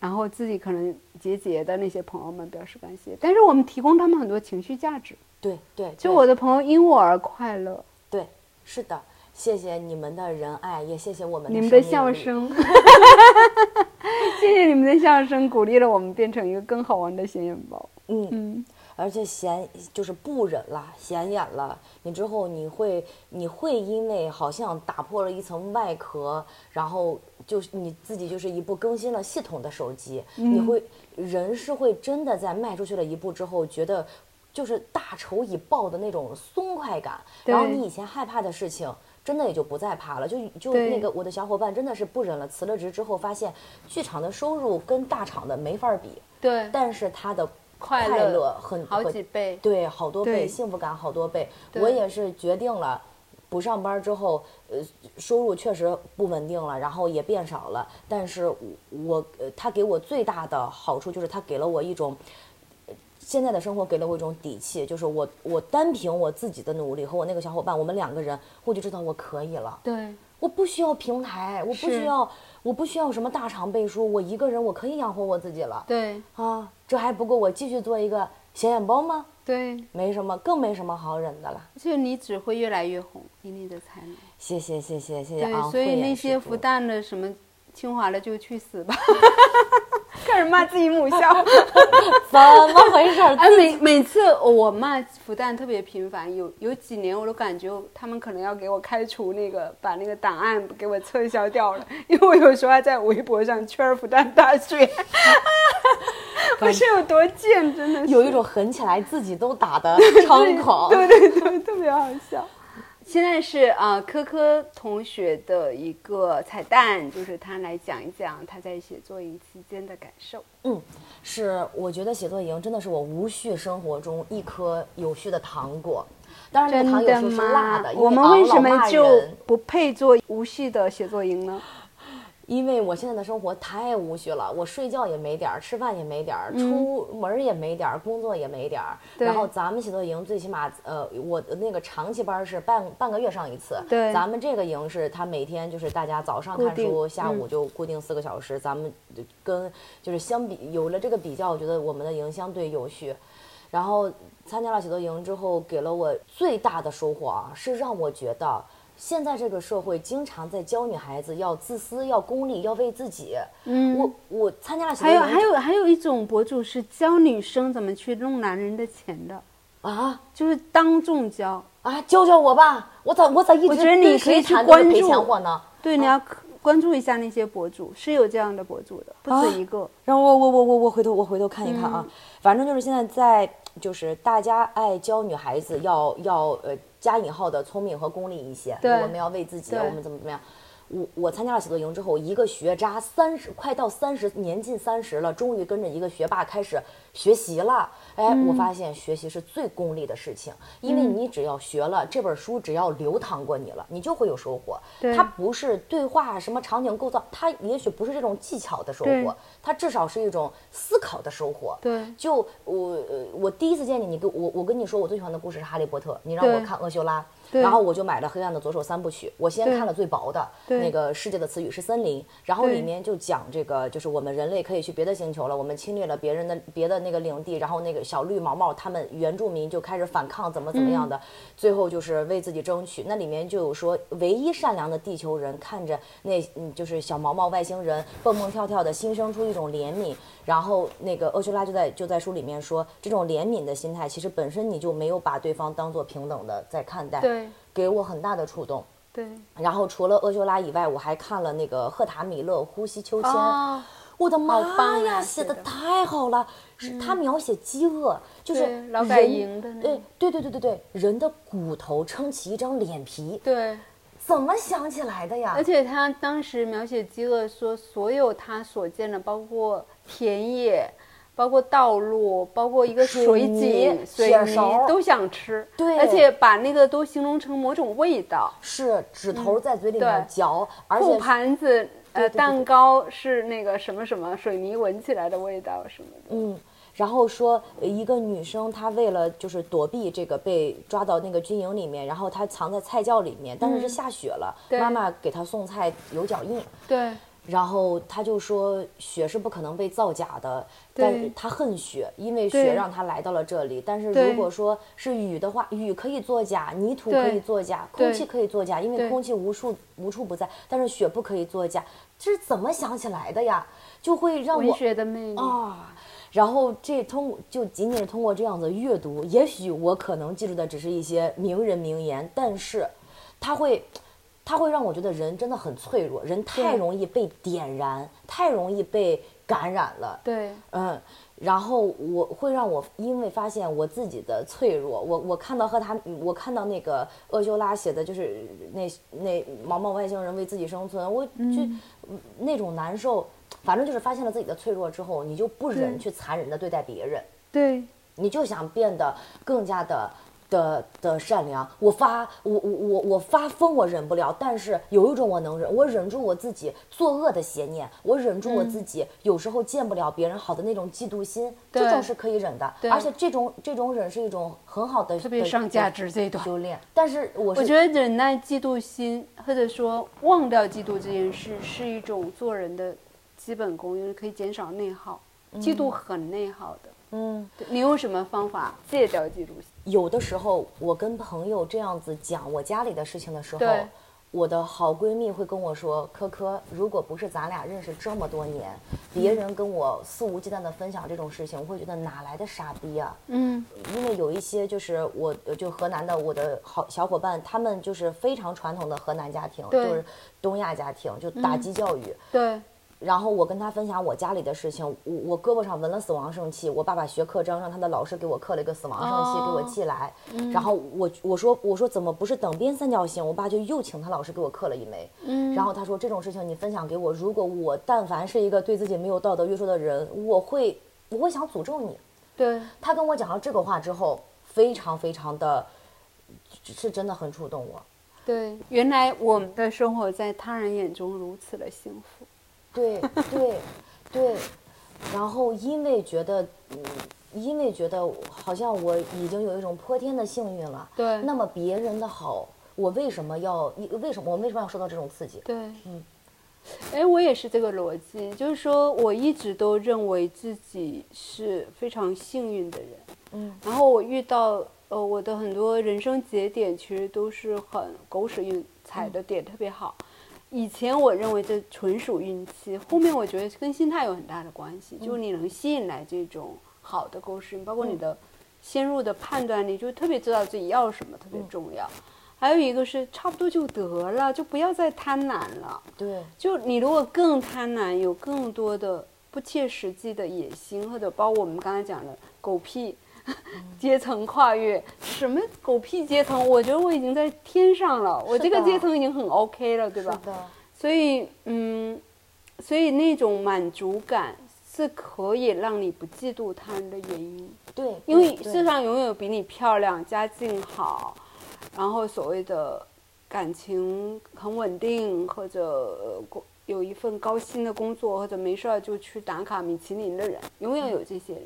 然后自己可能结节的那些朋友们表示感谢。但是我们提供他们很多情绪价值。对对，就我的朋友因我而快乐。对。是的，谢谢你们的仁爱，也谢谢我们你们的笑声，谢谢你们的笑声，鼓励了我们变成一个更好玩的显眼包。嗯嗯，而且显就是不忍了，显眼了，你之后你会你会因为好像打破了一层外壳，然后就是你自己就是一部更新了系统的手机，你会人是会真的在迈出去了一步之后觉得。就是大仇已报的那种松快感，然后你以前害怕的事情，真的也就不再怕了。就就那个我的小伙伴真的是不忍了，辞了职之后发现，剧场的收入跟大厂的没法比。对，但是他的快乐很好几倍，对，好多倍，幸福感好多倍。我也是决定了，不上班之后，呃，收入确实不稳定了，然后也变少了。但是我，呃，他给我最大的好处就是他给了我一种。现在的生活给了我一种底气，就是我我单凭我自己的努力和我那个小伙伴，我们两个人，我就知道我可以了。对，我不需要平台，我不需要，我不需要什么大厂背书，我一个人我可以养活我自己了。对，啊，这还不够我继续做一个显眼包吗？对，没什么，更没什么好忍的了。就你只会越来越红，以你的才能。谢谢谢谢谢谢啊！所以那些复旦的什么清华的就去死吧。开始骂自己母校，怎么回事？哎，每每次我骂复旦特别频繁，有有几年我都感觉他们可能要给我开除那个，把那个档案给我撤销掉了，因为我有时候还在微博上圈复旦大学，不是有多贱，真的有一种狠起来自己都打的猖狂，对对对，特别好笑。现在是呃，科科同学的一个彩蛋，就是他来讲一讲他在写作营期间的感受。嗯，是，我觉得写作营真的是我无序生活中一颗有序的糖果。当然，这糖有时候是辣的，我们为什么就不配做无序的写作营呢？因为我现在的生活太无序了，我睡觉也没点儿，吃饭也没点儿，出门也没点儿，工作也没点儿。然后咱们写作营最起码，呃，我的那个长期班是半半个月上一次。对。咱们这个营是，他每天就是大家早上看书，下午就固定四个小时。咱们跟就是相比，有了这个比较，我觉得我们的营相对有序。然后参加了写作营之后，给了我最大的收获啊，是让我觉得。现在这个社会经常在教女孩子要自私、要功利、要为自己。嗯，我我参加了。还有还有还有一种博主是教女生怎么去弄男人的钱的啊，就是当众教啊，教教我吧，我咋我咋一直我觉得你可以去关注呢？对，你要关注一下那些博主，是有这样的博主的，不止一个。然后我我我我我回头我回头看一看啊，反正就是现在在就是大家爱教女孩子要要呃。加引号的聪明和功利一些，我们要为自己，我们怎么怎么样？我我参加了写作营之后，一个学渣三十快到三十年近三十了，终于跟着一个学霸开始学习了。哎，我发现学习是最功利的事情，因为你只要学了这本书，只要流淌过你了，你就会有收获。对它不是对话什么场景构造，它也许不是这种技巧的收获，它至少是一种思考的收获。对就我呃我第一次见你，你跟我我跟你说我最喜欢的故事是《哈利波特》，你让我看厄修拉，对然后我就买了《黑暗的左手》三部曲，我先看了最薄的那个《世界的词语是森林》，然后里面就讲这个就是我们人类可以去别的星球了，我们侵略了别人的别的那个领地，然后那个小绿毛毛他们原住民就开始反抗，怎么怎么样的，嗯。最后就是为自己争取。那里面就有说，唯一善良的地球人看着那嗯就是小毛毛外星人蹦蹦跳跳的，心生出一种怜悯。然后那个厄修拉就在就在书里面说，这种怜悯的心态，其实本身你就没有把对方当做平等的在看待，对给我很大的触动。对然后除了厄修拉以外，我还看了那个赫塔米勒《呼吸秋千》哦我的妈呀，啊写的太好了！是他描写饥饿，就是对劳改人营的那对对对对对对，人的骨头撑起一张脸皮，对。怎么想起来的呀而？且他当时描写饥饿，说所有他所见的，包括田野，包括道路，包括一个水井、水泥都想吃。对而且把那个都形容成某种味道。是指头在嘴里面嚼，而且盘子，呃，蛋糕是那个什么什么水泥闻起来的味道什么的。嗯，然后说呃一个女生她为了就是躲避这个被抓到那个军营里面，然后她藏在菜窖里面，但是是下雪了，嗯妈妈给她送菜有脚印，对然后他就说雪是不可能被造假的，但是他恨雪，因为雪让他来到了这里。但是如果说是雨的话，雨可以作假，泥土可以作假，空气可以作假，因为空气无处无处不在，但是雪不可以作假，这是怎么想起来的呀？就会让文我学的魅力。啊。然后这通就仅仅是通过这样子阅读，也许我可能记住的只是一些名人名言，但是他会，它会让我觉得人真的很脆弱，人太容易被点燃，太容易被感染了。对嗯，然后我会让我因为发现我自己的脆弱，我我看到和他，我看到那个厄修拉写的就是那那毛毛外星人为自己生存，我就、嗯那种难受，反正就是发现了自己的脆弱之后，你就不忍去残忍的对待别人，对你就想变得更加的。的的善良，我发我我我我发疯我忍不了，但是有一种我能忍，我忍住我自己作恶的邪念，我忍住我自己有时候见不了别人好的那种嫉妒心，这种是可以忍的，对而且这种这种忍是一种很好的特别的上价值这一段修炼。但是我是我觉得忍耐嫉妒心，或者说忘掉嫉妒这件事，是一种做人的基本功，因为可以减少内耗。嫉妒很内耗的。嗯，你用什么方法戒掉嫉妒心？有的时候我跟朋友这样子讲我家里的事情的时候，我的好闺蜜会跟我说：“科科，如果不是咱俩认识这么多年，别人跟我肆无忌惮的分享这种事情，我会觉得哪来的傻逼啊？嗯，因为有一些就是我呃就河南的我的好小伙伴，他们就是非常传统的河南家庭，就是东亚家庭，就打击教育。对然后我跟他分享我家里的事情，我我胳膊上纹了死亡圣器，我爸爸学刻章，让他的老师给我刻了一个死亡圣器，给我寄来。然后我我说我说怎么不是等边三角形？我爸就又请他老师给我刻了一枚。然后他说这种事情你分享给我，如果我但凡是一个对自己没有道德约束的人，我会我会想诅咒你。对他跟我讲了这个话之后，非常非常的，是真的很触动我。对，原来我们的生活在他人眼中如此的幸福。对对对，然后因为觉得，嗯，因为觉得好像我已经有一种泼天的幸运了，对那么别人的好，我为什么要为什么我为什么要受到这种刺激？对，嗯，哎，我也是这个逻辑，就是说我一直都认为自己是非常幸运的人，嗯，然后我遇到呃我的很多人生节点，其实都是很狗屎运踩的点特别好。以前我认为这纯属运气，后面我觉得跟心态有很大的关系，就是你能吸引来这种好的故事，包括你的先入的判断力，就特别知道自己要什么特别重要。还有一个是差不多就得了，就不要再贪婪了。对，就你如果更贪婪，有更多的不切实际的野心，或者包括我们刚才讲的狗屁 阶层跨越，什么狗屁阶层？我觉得我已经在天上了，我这个阶层已经很 OK 了，对吧？是的，所以嗯，所以那种满足感是可以让你不嫉妒他人的原因。对，因为世上永远有比你漂亮、家境好，然后所谓的感情很稳定，或者有一份高薪的工作，或者没事儿就去打卡米其林的人，永远有这些人。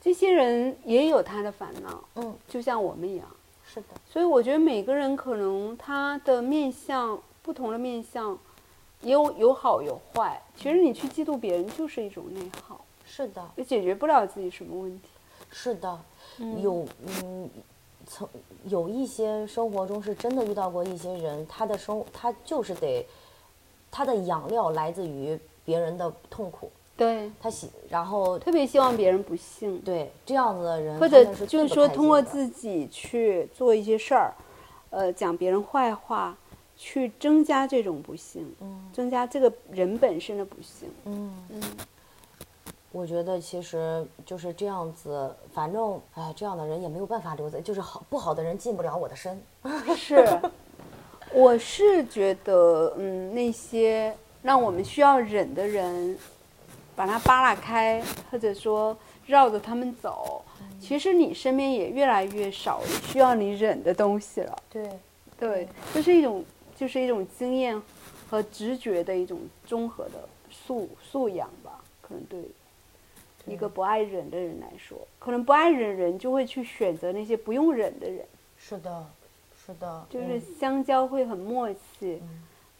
这些人也有他的烦恼，嗯，就像我们一样。是的，所以我觉得每个人可能他的面相不同的面相，也有有好有坏。其实你去嫉妒别人就是一种内耗，是的，也解决不了自己什么问题。是的，有嗯，曾有一些生活中是真的遇到过一些人，他的生他就是得，他的养料来自于别人的痛苦，对，他喜，然后特别希望别人不幸，对这样子的人，或者就是说通过自己去做一些事儿，呃，讲别人坏话，去增加这种不幸，嗯增加这个人本身的不幸。嗯。嗯，我觉得其实就是这样子，反正哎，这样的人也没有办法留在，就是好不好的人进不了我的身。是，我是觉得，嗯，那些让我们需要忍的人，把它扒拉开，或者说绕着他们走，其实你身边也越来越少需要你忍的东西了。对，对，就是一种就是一种经验和直觉的一种综合的素素养吧，可能对一个不爱忍的人来说，可能不爱忍人就会去选择那些不用忍的人，是的，是的，就是嗯。相交会很默契，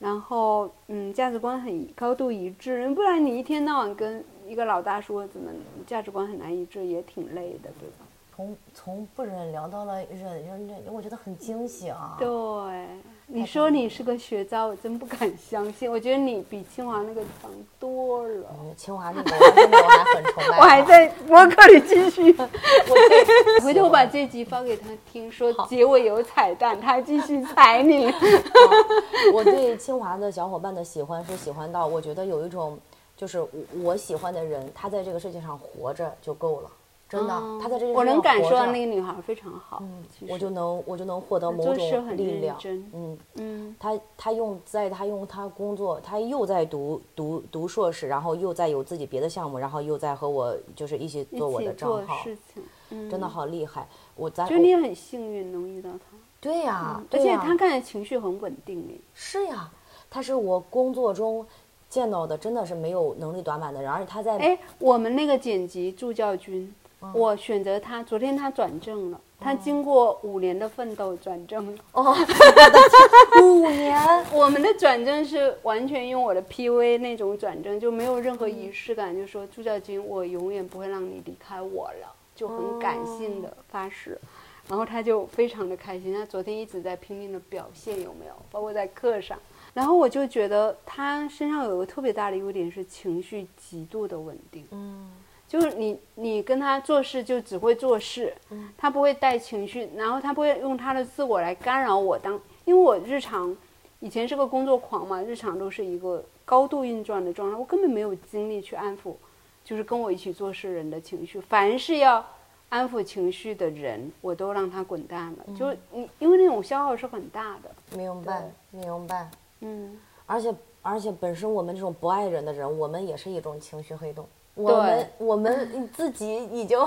然后嗯价值观很高度一致，不然你一天到晚跟一个老大说怎么价值观很难一致，也挺累的，对吧？从从不忍聊到了忍忍忍，我觉得很惊喜啊。对，你说你是个学渣，我真不敢相信。我觉得你比清华那个强多了。嗯清华那个我还很崇拜。我还。在博客里继续，我回头把这集发给他听，说结尾有彩蛋，他还继续踩你。我对清华的小伙伴的喜欢是喜欢到，我觉得有一种，就是我我喜欢的人，他在这个世界上活着就够了，真的，他在这我能感受到那个女孩非常好，我就能我就能获得某种力量。嗯，嗯，他他用在她用她工作，她又在读读读硕士，然后又在有自己别的项目，然后又在和我就是一起做我的账号，事情，嗯，真的好厉害。我咱觉得你很幸运能遇到她，对呀、而且对呀。他看着情绪很稳定诶。是呀，她是我工作中见到的真的是没有能力短板的人，而且他在哎，我们那个剪辑助教君，嗯我选择他，昨天他转正了，他经过五年的奋斗转正了。哦，五年，我们的转正是完全用我的 PV 那种转正，就没有任何仪式感，就说朱教军，我永远不会让你离开我了，就很感性的发誓。然后他就非常的开心，他昨天一直在拼命的表现，有没有？包括在课上。然后我就觉得他身上有一个特别大的优点是情绪极度的稳定。嗯就是你你跟他做事就只会做事，他不会带情绪，然后他不会用他的自我来干扰我当，因为我日常以前是个工作狂嘛，日常都是一个高度运转的状态，我根本没有精力去安抚，就是跟我一起做事人的情绪，凡是要安抚情绪的人，我都让他滚蛋了，就你因为那种消耗是很大的，明白明白。嗯，而且而且本身我们这种不爱人的人，我们也是一种情绪黑洞。我们我们自己已经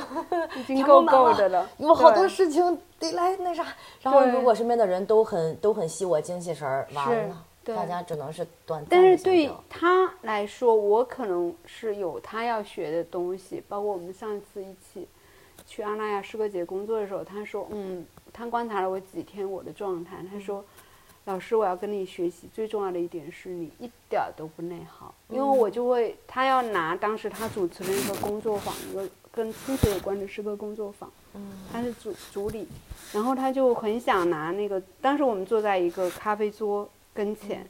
已经 够够的了，有好多事情得来那啥。然后如果身边的人都很都很吸我精气神儿，完是了，大家只能是短暂但是对他来说，我可能是有他要学的东西，包括我们上次一起去阿那亚诗歌节工作的时候，他说，嗯，他观察了我几天我的状态，他说，老师，我要跟你学习，最重要的一点是你一点儿都不内耗，因为我就会，他要拿当时他主持的一个工作坊，一个跟亲子有关的诗歌工作坊，他是主主理，然后他就很想拿那个，当时我们坐在一个咖啡桌跟前，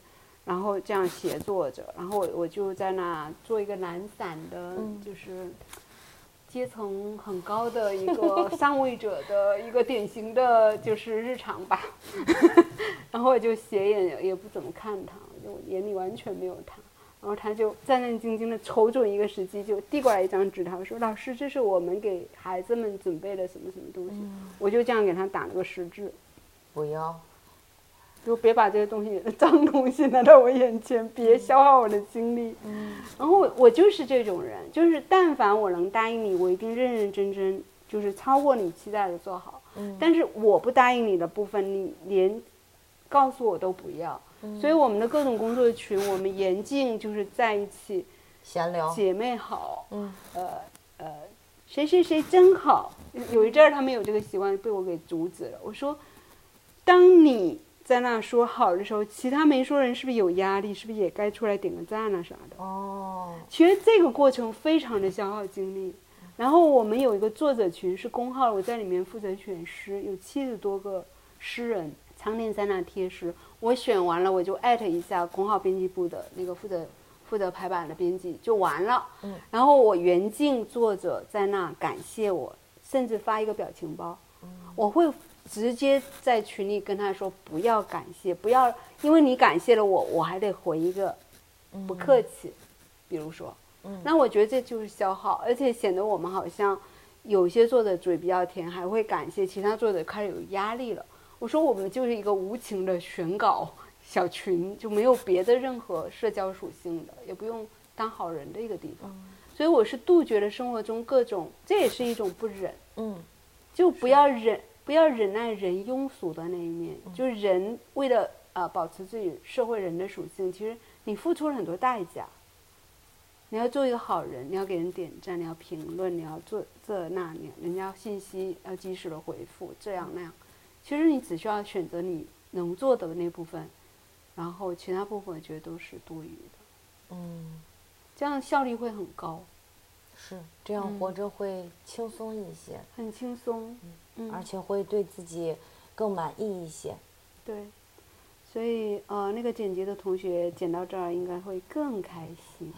然后这样斜坐着，然后我我就在那做一个懒散的，就是阶层很高的一个 上位者的一个典型的就是日常吧，然后我就斜眼也不怎么看他，就眼里完全没有他。然后他就战战兢兢的瞅准一个时机，就递过来一张纸条，说：“老师，这是我们给孩子们准备的什么什么东西。我就这样给他打了个十字。不要，就别把这些东西 脏东西拿到我眼前，别消耗我的精力。嗯然后我我就是这种人，就是但凡我能答应你，我一定认认真真，就是超过你期待的做好。嗯但是我不答应你的部分，你连告诉我都不要。嗯所以我们的各种工作群，我们严禁就是在一起，闲聊，姐妹好，嗯呃呃，谁谁谁真好。有一阵儿他们有这个习惯，被我给阻止了。我说，当你在那说好的时候，其他没说人是不是有压力？是不是也该出来点个赞啊啥的？哦，其实这个过程非常的消耗精力。然后我们有一个作者群是公号，我在里面负责选诗，有七十多个诗人常年在那贴诗。我选完了，我就艾特一下公号编辑部的那个负责负责排版的编辑就完了。嗯然后我原敬作者在那感谢我，甚至发一个表情包。我会直接在群里跟他说不要感谢，不要因为你感谢了我，我还得回一个不客气，比如说。嗯那我觉得这就是消耗，而且显得我们好像有些作者嘴比较甜，还会感谢其他作者开始有压力了。我说我们就是一个无情的选稿小群，就没有别的任何社交属性的，也不用当好人的一个地方。所以我是杜绝了生活中各种，这也是一种不忍，嗯就不要忍，不要忍耐人庸俗的那一面。就是人为了呃保持自己社会人的属性，其实你付出了很多代价。你要做一个好人，你要给人点赞，你要评论，你要做这那那，人家信息要及时的回复，这样那样。其实你只需要选择你能做的那部分，然后其他部分我觉得都是多余的，嗯，这样效率会很高，是这样活着会轻松一些，很轻松。嗯，而且会对自己更满意一些。对，所以呃，那个剪辑的同学剪到这儿应该会更开心。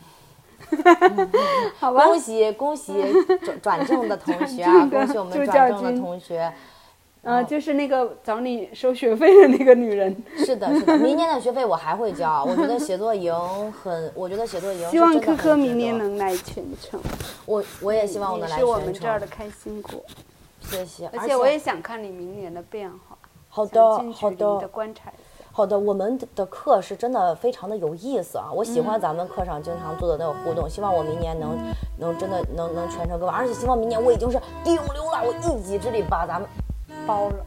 好吧，恭喜恭 喜转转正的同学啊！恭喜我们转正的同学。呃，就是那个找你收学费的那个女人，是的，是的，明年的学费我还会交。我觉得写作营很，我觉得写作营希望科科明年能来全程。我我也希望我能来你是我们全程。这儿的开心果，谢谢，而且我也想看你明年的变化。好的好的的观察一下。好的，我们的课是真的非常的有意思啊！我喜嗯欢咱们课上经常做的那个互动，希望我明年能能真的能能全程跟完，而且希望明年我已经是顶流了，我一己之力把咱们包了，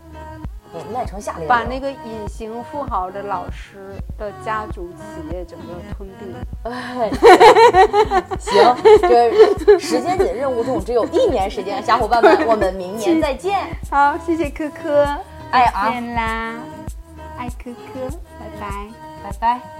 对卖成下流。把那个隐形富豪的老师的家族企业整个吞并。哎，行，这时间紧，任务重，只有一年时间，小伙伴们，我们明年再见。好，谢谢科科，爱啊再见啦，爱科科，拜拜。拜拜。